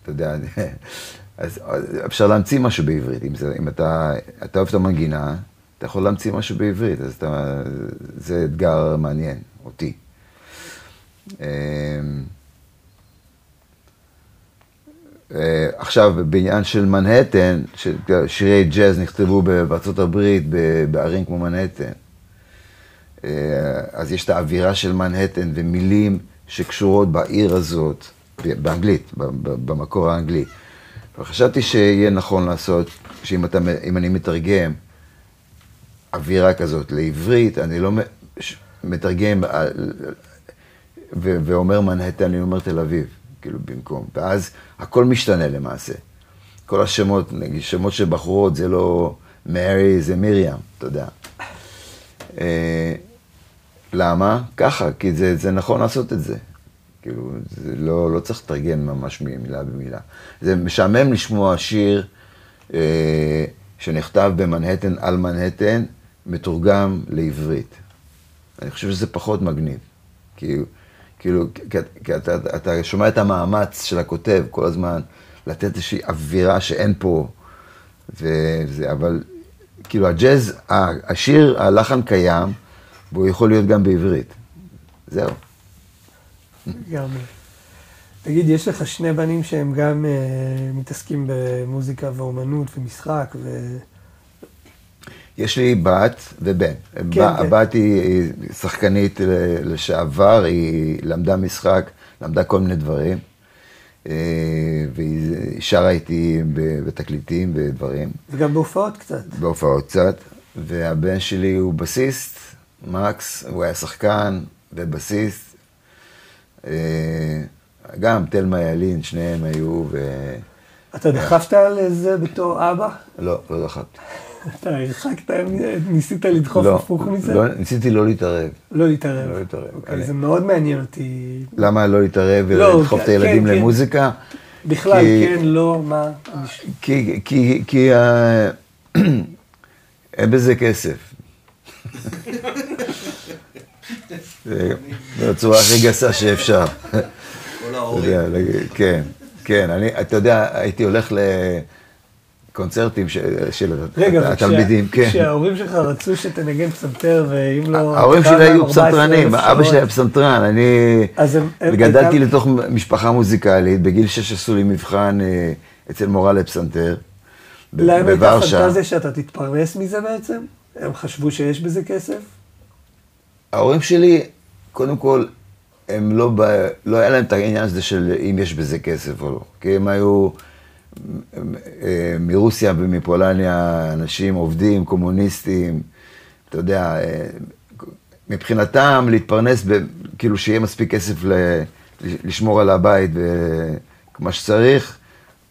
אתה יודע, אז אפשר להמציא משהו בעברית, אם, זה, אם אתה, אתה אוהב את המנגינה, אתה יכול להמציא משהו בעברית, אז אתה, זה אתגר מעניין, אותי. אה, אה, עכשיו, בעניין של מנהטן, שירי ג'אז נכתבו בארצות הברית, בערים כמו מנהטן. אה, אז יש את האווירה של מנהטן ומילים שקשורות בעיר הזאת, באנגלית, במקור האנגלי. וחשבתי שיהיה נכון לעשות, שאם אתה, אני מתרגם אווירה כזאת לעברית, אני לא מתרגם אה, ו- ואומר מנהטן, אני אומר תל אביב, כאילו במקום. ואז הכל משתנה למעשה. כל השמות, נגיד, שמות של בחורות זה לא מרי, זה מרים, אתה יודע. אה, למה? ככה, כי זה, זה נכון לעשות את זה. כאילו, זה לא, לא צריך לתרגם ממש מילה במילה. זה משעמם לשמוע שיר אה, שנכתב במנהטן על מנהטן, מתורגם לעברית. אני חושב שזה פחות מגניב. כאילו, כאילו, כי, כי אתה, אתה שומע את המאמץ של הכותב כל הזמן, לתת איזושהי אווירה שאין פה, וזה, אבל כאילו הג'אז, השיר, הלחן קיים, והוא יכול להיות גם בעברית. זהו. לגמרי. תגיד, יש לך שני בנים שהם גם uh, מתעסקים במוזיקה ואומנות ומשחק, ו... יש לי בת ובן. כן, כן. הבת היא היא שחקנית לשעבר, היא למדה משחק, למדה כל מיני דברים, אה, והיא שרה איתי בתקליטים ודברים, וגם בהופעות קצת. בהופעות קצת, והבן שלי הוא בסיסט, מקס, הוא היה שחקן ובסיסט. אה, גם תלמה ילין, שניהם היו, ו... אתה דחפת על זה בתור אבא? לא, לא דחפתי. אתה הרחקת, ניסית לדחוף לא, הפוך מזה? לא, ניסיתי לא להתערב. לא להתערב. לא להתערב. אוקיי, זה מאוד מעניין אותי. למה לא להתערב לא, ולדחוף את כן, הילדים כן. למוזיקה? בכלל, כן, לא, מה? כי, אין בזה כסף. זה בצורה הכי גסה שאפשר. כל ההורים. כן, כן, אני, אתה יודע, הייתי הולך לקונצרטים של, של רגע, התלמידים, כן. כשההורים שלך רצו שתנגן פסנתר, ואם לא... ההורים שלי היו 14,000 פסנתרנים, אבא שלי היה. פסנתרן, אני גדלתי לתוך משפחה מוזיקלית, בגיל 6 עשו לי מבחן אה, אצל מורה לפסנתר, ב- להם הייתה בוורשה. פנטזיה שאתה תתפרנס מזה בעצם? הם חשבו שיש בזה כסף? ההורים שלי, קודם כל, הם לא. לא היה להם את העניין הזה של אם יש בזה כסף או לא. כי הם היו מרוסיה ומפולניה, אנשים עובדים, קומוניסטים, אתה יודע, מבחינתם להתפרנס, ב... כאילו שיהיה מספיק כסף ל... לשמור על הבית ומה שצריך,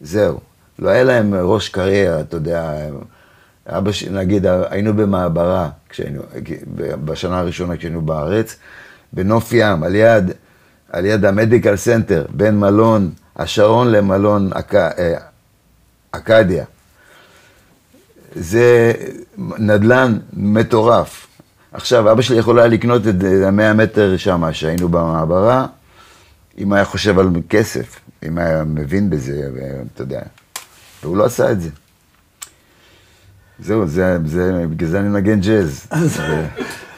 זהו. לא היה להם ראש קריירה, אתה יודע. אבא ש... נגיד, היינו במעברה, כשהיינו, בשנה הראשונה כשהיינו בארץ, בנוף ים, על יד, על יד ה Medical Center, בין מלון השרון למלון. אה, אכדיה. זה נדל"ן מטורף. עכשיו, אבא שלי יכול היה לקנות את המאה מטר שם, שהיינו במעברה, אם היה חושב על כסף, אם היה מבין בזה, ואתה יודע. והוא לא עשה את זה. זהו, זה, זה, בגלל זה אני מנגן ג'אז.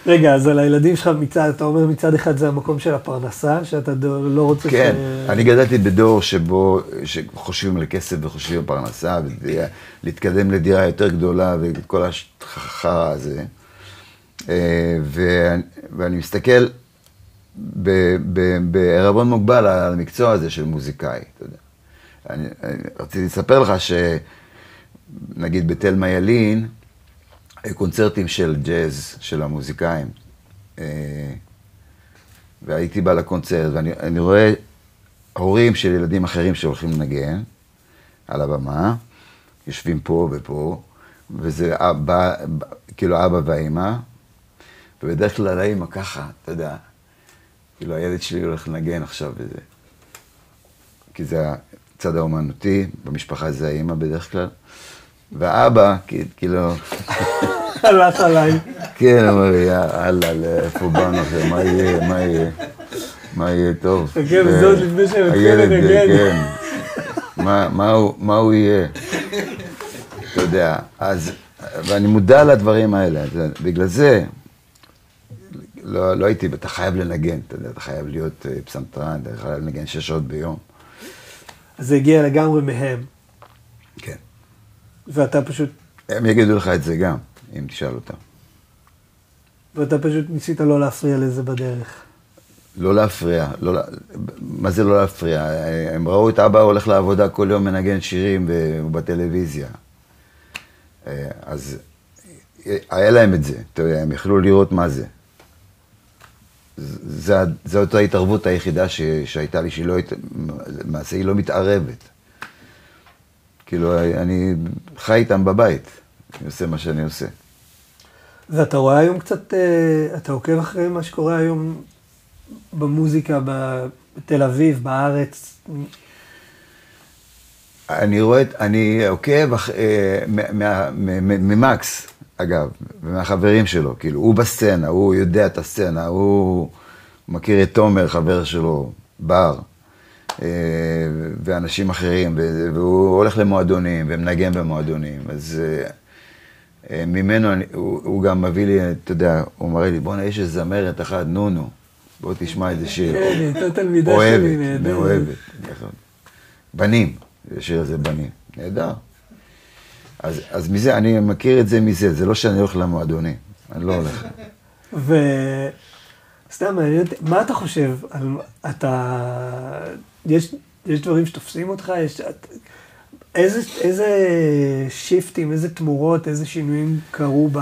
רגע, אז על הילדים שלך מצד, אתה אומר מצד אחד זה המקום של הפרנסה, שאתה דו- לא רוצה כן, ש... אני גדלתי בדור שבו, שחושבים על כסף וחושבים על פרנסה, ולהתקדם לדירה יותר גדולה וכל החרא הזה. אה, ואני, ואני מסתכל בערבון מוגבל על המקצוע הזה של מוזיקאי, אתה יודע. אני, אני רציתי לספר לך שנגיד בתלמה ילין, קונצרטים של ג'אז, של המוזיקאים. אה, והייתי בא לקונצרט, ואני אני רואה הורים של ילדים אחרים שהולכים לנגן על הבמה, יושבים פה ופה, וזה אבא, כאילו אבא והאימא, ובדרך כלל האימא ככה, אתה יודע, כאילו הילד שלי הולך לנגן עכשיו וזה. כי זה הצד האומנותי, במשפחה זה האימא בדרך כלל. והאבא, כי- כאילו, הלך עליי. כן, אמר לי, יאללה, לאיפה באנו מה יהיה, מה יהיה, מה יהיה טוב. חכה, וזה עוד לפני שהם התחילו הילד, לנגן. כן. מה- הוא- הוא יהיה? אתה יודע, אז, ואני מודע לדברים האלה, בגלל זה, לא, לא הייתי, אתה חייב לנגן, אתה יודע, אתה חייב להיות אה, פסנתרן, אתה חייב לנגן שש שעות ביום. אז זה הגיע לגמרי מהם, כן. ואתה פשוט, הם יגידו לך את זה גם, אם תשאל אותם. ואתה פשוט ניסית לא להפריע לזה בדרך. לא להפריע, לא, מה זה לא להפריע? הם ראו את אבא הולך לעבודה כל יום מנגן שירים בטלוויזיה. אה, אז היה להם את זה, אתה יודע, הם יכלו לראות מה זה. זו אותה ההתערבות היחידה ש, שהייתה לי, שהיא לא, למעשה היא לא מתערבת. כאילו, אני חי איתם בבית, אני עושה מה שאני עושה. ואתה רואה היום קצת, אה, אתה עוקב אחרי מה שקורה היום במוזיקה בתל אביב, בארץ? אני רואה, אני עוקב אה, ממקס, אגב, ומהחברים שלו, כאילו, הוא בסצנה, הוא יודע את הסצנה, הוא מכיר את תומר, חבר שלו, בר, ואנשים אחרים, והוא הולך למועדונים, ומנגן במועדונים, אז אה, אה, ממנו, אני, הוא, הוא גם מביא לי, אתה יודע, הוא מראה לי, בואנה, יש איזה זמרת אחת, נו-נו, בוא תשמע איזה שיר. כן, היא הייתה תלמידה שלי, אוהבת, נהדרת. מאוהבת. נכון. בנים, השיר הזה בנים. נהדר. אז, אז מזה, אני מכיר את זה מזה, זה לא שאני הולך למועדונים, אני לא הולך. וסתם מעניין אותי, מה אתה חושב על... אתה... יש, יש דברים שתופסים אותך? יש... את- איזה, איזה שיפטים, איזה תמורות, איזה שינויים קרו ב...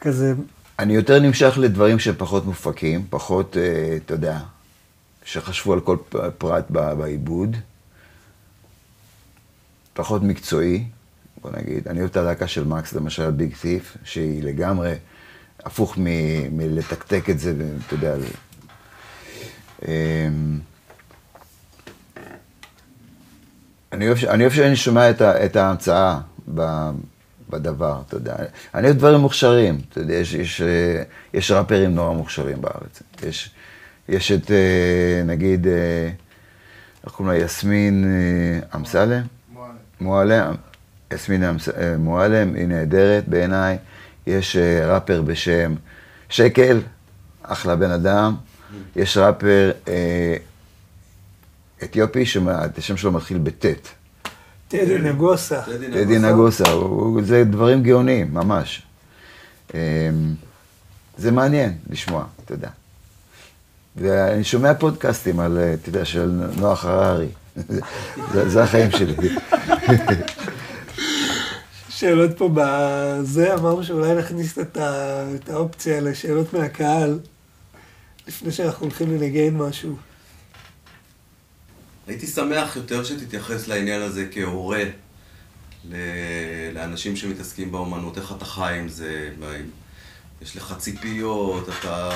כזה... אני יותר נמשך לדברים שפחות מופקים, פחות, אה, אתה יודע, שחשבו על כל פרט בעיבוד, פחות מקצועי, בוא נגיד. אני אוהב את הלהקה של מקס, למשל ביג תיף, שהיא לגמרי הפוך מלתקתק את זה, ואתה יודע. זה- אני אוהב, אני אוהב שאני שומע את, ה, את ההמצאה ב, בדבר, אתה יודע. אני אוהב דברים מוכשרים, אתה יודע, יש, יש, אה, יש ראפרים נורא מוכשרים בארץ. יש, יש את, אה, נגיד, אה, איך קוראים לה? יסמין אמסלם? מועלם. יסמין אמס- אה, מועלם, היא נהדרת בעיניי. יש ראפר בשם שקל, אחלה בן אדם. יש ראפר אתיופי, שהשם שלו מתחיל בטית. טדי נגוסה. טדי נגוסה, זה דברים גאוניים, ממש. אמ, זה מעניין לשמוע, אתה יודע. ואני שומע פודקאסטים על, אה, אתה יודע, של נוח הררי. זה, זה החיים שלי. שאלות פה בזה, אמרנו שאולי נכניס את, ה... את האופציה לשאלות מהקהל, לפני שאנחנו הולכים לנגן משהו. הייתי שמח יותר שתתייחס לעניין הזה כהורה לאנשים שמתעסקים באומנות, איך אתה חי עם זה, יש לך ציפיות, אתה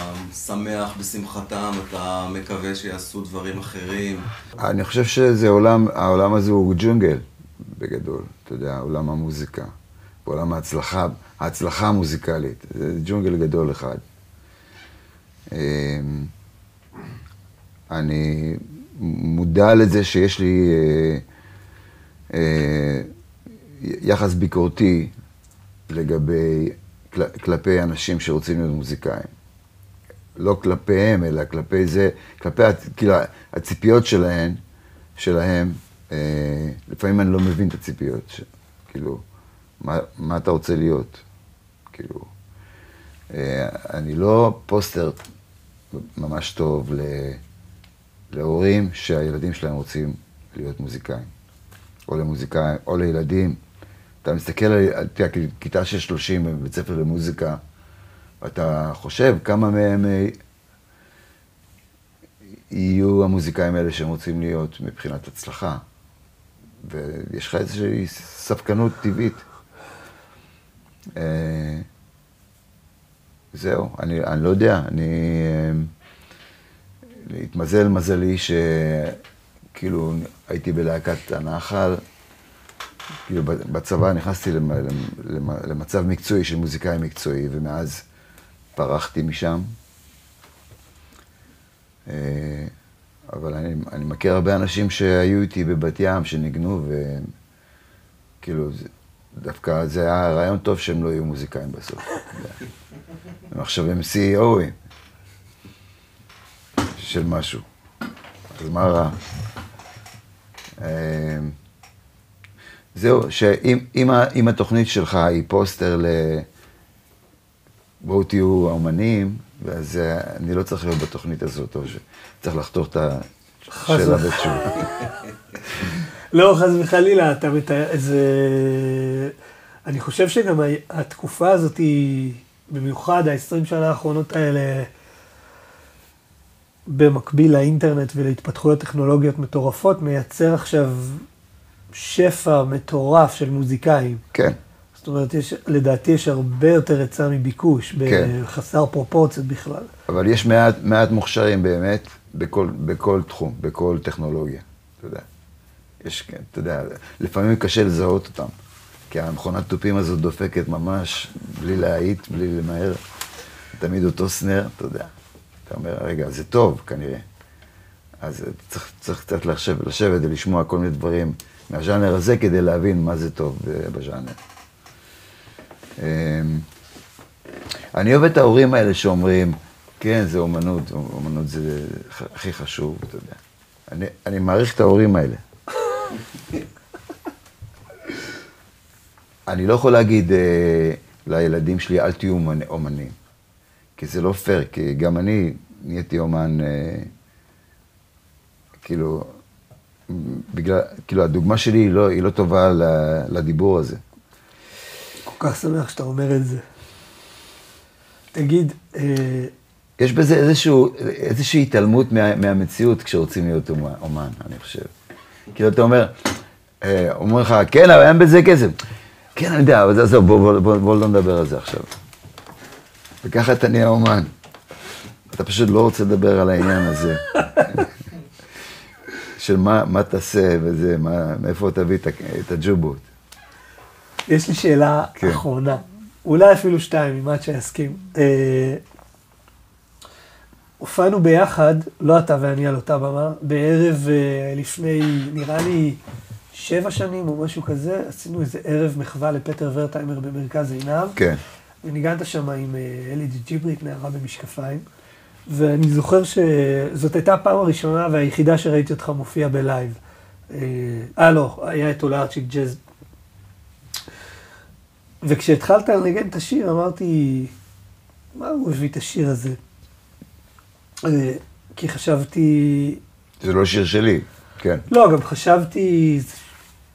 שמח בשמחתם, אתה מקווה שיעשו דברים אחרים. אני חושב שזה עולם, העולם הזה הוא ג'ונגל, בגדול, אתה יודע, עולם המוזיקה. עולם ההצלחה, ההצלחה המוזיקלית. זה ג'ונגל גדול אחד. אמ, אני מודע לזה שיש לי אה, אה, יחס ביקורתי לגבי, כל- כלפי אנשים שרוצים להיות מוזיקאים. לא כלפיהם, אלא כלפי זה, כלפי, כאילו, הציפיות שלהם, שלהם, אה, לפעמים אני לא מבין את הציפיות, ש, כאילו, מה, מה אתה רוצה להיות? כאילו, אה, אני לא פוסטר ממש טוב ל, להורים שהילדים שלהם רוצים להיות מוזיקאים, או למוזיקאים, או לילדים. אתה מסתכל על, כיתה של 30 בבית ספר למוזיקה, ואתה חושב כמה מהם אה, יהיו המוזיקאים האלה שהם רוצים להיות מבחינת הצלחה. ויש לך איזושהי ספקנות טבעית. אה, זהו, אני, אני לא יודע, אני... התמזל מזלי שכאילו הייתי בלהקת הנחל, כאילו בצבא נכנסתי למ- למ- למצב מקצועי של מוזיקאי מקצועי, ומאז פרחתי משם. אה, אבל אני, אני מכיר הרבה אנשים שהיו איתי בבת ים, שניגנו, וכאילו, דווקא זה היה רעיון טוב שהם לא יהיו מוזיקאים בסוף. הם עכשיו הם CEOים של משהו. אז מה רע? אה, זהו, שאם התוכנית שלך היא פוסטר ל... בואו תהיו האומנים, אז אה, אני לא צריך להיות בתוכנית הזאת, או שצריך לחתוך את השאלה בתשובה. לא, חס וחלילה, אתה מתאר, זה... אני חושב שגם התקופה הזאת היא, במיוחד ה-20 שנה האחרונות האלה, במקביל לאינטרנט ולהתפתחויות טכנולוגיות מטורפות, מייצר עכשיו שפע מטורף של מוזיקאים. כן, זאת אומרת, יש, לדעתי יש הרבה יותר היצע מביקוש, כן. בחסר פרופורציות בכלל. אבל יש מעט, מעט מוכשרים באמת בכל, בכל תחום, בכל טכנולוגיה, אתה יודע. יש, כן, אתה יודע, לפעמים קשה לזהות אותם, כי המכונת תופים הזאת דופקת ממש בלי להאיט, בלי למהר. תמיד אותו סנר, אתה יודע. אתה אומר, רגע, זה טוב כנראה. אז צריך, צריך קצת לשבת, לשבת ולשמוע כל מיני דברים מהז'אנר הזה כדי להבין מה זה טוב ב- בז'אנר. אמ, אני אוהב את ההורים האלה שאומרים, כן, זה אומנות, אומנות זה הכי חשוב, אתה יודע. אני, אני מעריך את ההורים האלה. אני לא יכול להגיד אה, לילדים שלי, אל תהיו אומנ, אומנים. כי זה לא פייר, כי גם אני נהייתי אומן, אה, כאילו, בגלל, כאילו, הדוגמה שלי היא לא, היא לא טובה לדיבור הזה. כל כך שמח שאתה אומר את זה. תגיד, אה, יש בזה איזשהו, איזושהי התעלמות מה, מהמציאות כשרוצים להיות אומן, אני חושב. כאילו, אתה אומר, אה, אומרים לך, כן, אבל אין בזה כסף. כן, אני יודע, אבל עזוב, בוא, בוא, בוא, בוא לא נדבר על זה עכשיו. וככה אתה נהיה אומן. אתה פשוט לא רוצה לדבר על העניין הזה. של מה, מה תעשה וזה, מה, מאיפה תביא את, את הג'ובות. יש לי שאלה כן. אחרונה, אולי אפילו שתיים, אם אתה תסכים. אה, הופענו ביחד, לא אתה ואני על אותה במה, בערב אה, לפני, נראה לי, שבע שנים או משהו כזה, עשינו איזה ערב מחווה לפטר ורטהיימר במרכז עינב. כן. וניגנת שם עם אה, אלי דג'יברי, את נערה במשקפיים. ואני זוכר שזאת הייתה הפעם הראשונה והיחידה שראיתי אותך מופיע בלייב. אה, אה, לא, היה את אולארצ'יק ג'אז. וכשהתחלת לנגן את השיר, אמרתי, מה הוא הביא את השיר הזה? אה, כי חשבתי, זה לא שיר שלי, כן. לא, גם חשבתי,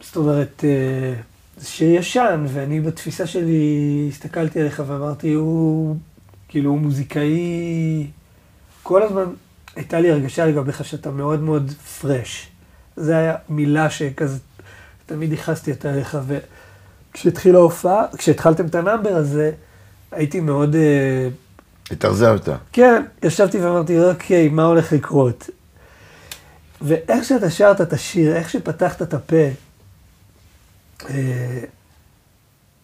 זאת אומרת, אה, זה שיר ישן, ואני בתפיסה שלי הסתכלתי עליך ואמרתי, הוא, כאילו, הוא מוזיקאי, כל הזמן הייתה לי הרגשה לגביך שאתה מאוד מאוד fresh. זה היה מילה שכזה, תמיד ייחסתי אותה אליך, וכשהתחילה ההופעה, כשהתחלתם את ה number הזה, הייתי מאוד... אה, התאכזבת. כן, ישבתי ואמרתי, אוקיי, מה הולך לקרות? ואיך שאתה שרת את השיר, איך שפתחת את הפה, אה,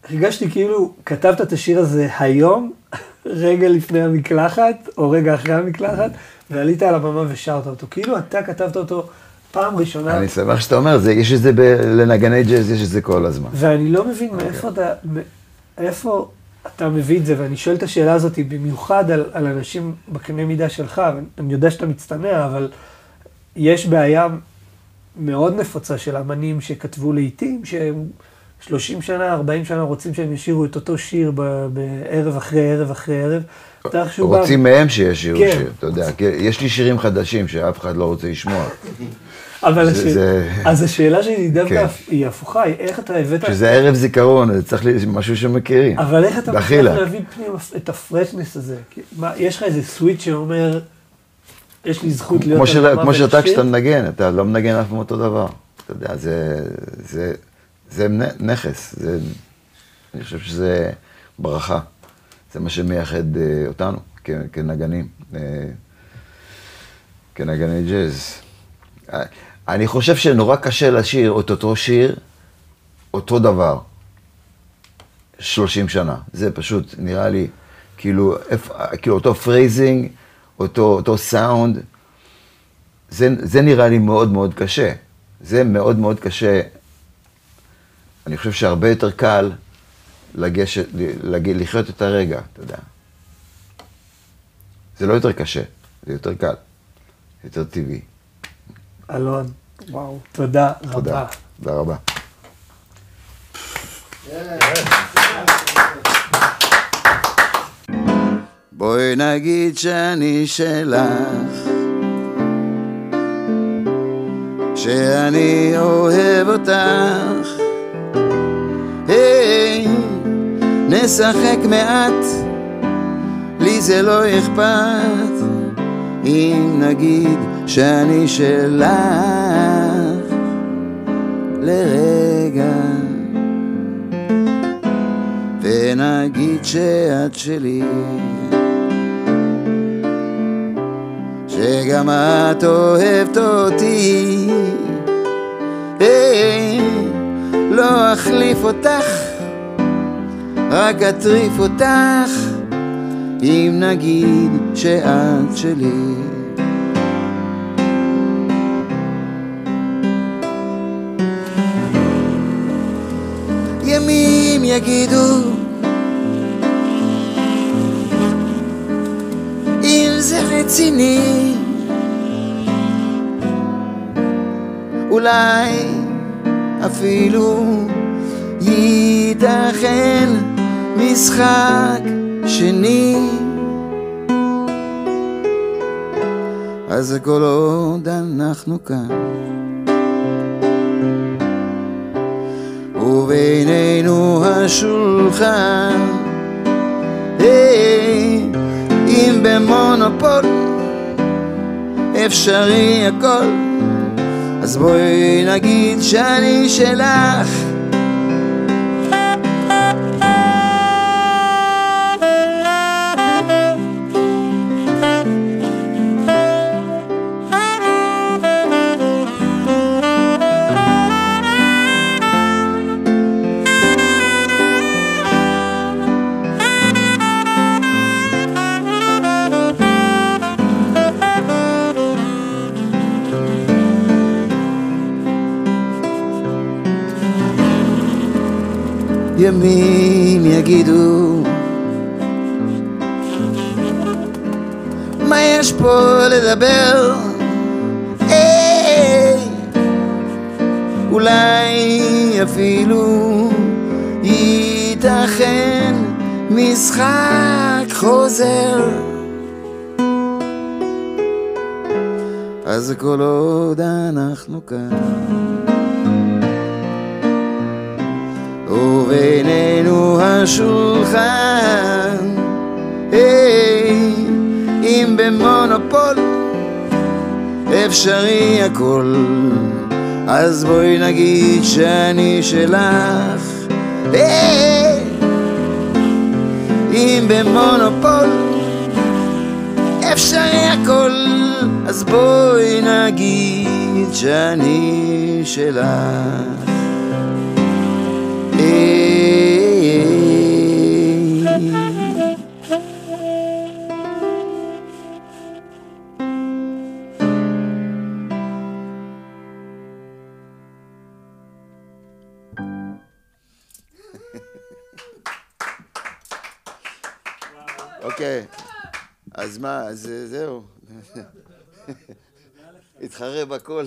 הרגשתי כאילו כתבת את השיר הזה היום, רגע לפני המקלחת, או רגע אחרי המקלחת, ועלית על הבמה ושרת אותו. כאילו אתה כתבת אותו פעם ראשונה, אני שמח שאתה אומר, זה, יש את זה ב, לנגני ג'אז, יש את זה כל הזמן. ואני לא מבין מאיפה אתה, מאיפה אתה מביא את זה, ואני שואל את השאלה הזאת במיוחד על, על אנשים בקנה מידה שלך, ואני יודע שאתה מצטנע, אבל יש בעיה מאוד נפוצה של אמנים שכתבו לעיתים, שהם 30 שנה, 40 שנה רוצים שהם ישירו את אותו שיר בערב אחרי ערב אחרי ערב. איכשהו בא- רוצים מהם שישירו כן. שיר, אתה יודע, יש לי שירים חדשים שאף אחד לא רוצה לשמוע. אבל זה- השאל- זה- אז השאלה שלי דווקא כן. היא הפוכה, היא איך אתה הבאת... כשזה ערב זיכרון, זה צריך להיות משהו שמכירים. אבל איך אתה מצליח. להביא פנים את הפרשנס הזה? מה, יש לך איזה סוויץ' שאומר, יש לי זכות להיות כמו, הבמה כמו שאתה? כשאתה מנגן, אתה לא מנגן אף פעם אותו דבר. אתה יודע, זה, זה, זה נכס, זה, אני חושב שזה ברכה. זה מה שמייחד אה, אותנו כנגנים, אה, כנגני ג'אז. אה, אני חושב שנורא קשה לשיר את אותו שיר, אותו דבר, 30 שנה. זה פשוט נראה לי, כאילו, כאילו אותו phrasing, אותו, אותו סאונד, זה, זה נראה לי מאוד מאוד קשה. זה מאוד מאוד קשה. אני חושב שהרבה יותר קל לגשת, לג, לחיות את הרגע, אתה יודע. זה לא יותר קשה, זה יותר קל, יותר טבעי. אלון, וואו, תודה תודה. רבה. תודה רבה. בואי נגיד שאני שלך, שאני אוהב אותך. נשחק מעט, לי זה לא אכפת, אם נגיד שאני שלך לרגע. ונגיד שאת שלי שגם את אוהבת אותי היי, לא אחליף אותך רק אטריף אותך אם נגיד שאת שלי. ימים יגידו אם זה רציני אולי אפילו ייתכן משחק שני. אז כל עוד אנחנו כאן ובינינו השולחן היי, אם במונופול אפשרי הכל אז בואי נגיד שאני שלך ימים יגידו מה יש פה לדבר? היי, אפילו ייתכן משחק חוזר אז כל עוד אנחנו כאן ובינינו השולחן. היי, אם במונופול אפשרי הכל אז בואי נגיד שאני שלך. היי, אם במונופול אפשרי הכל אז בואי נגיד שאני שלך מה, אז אה, זהו. התחרה בכל.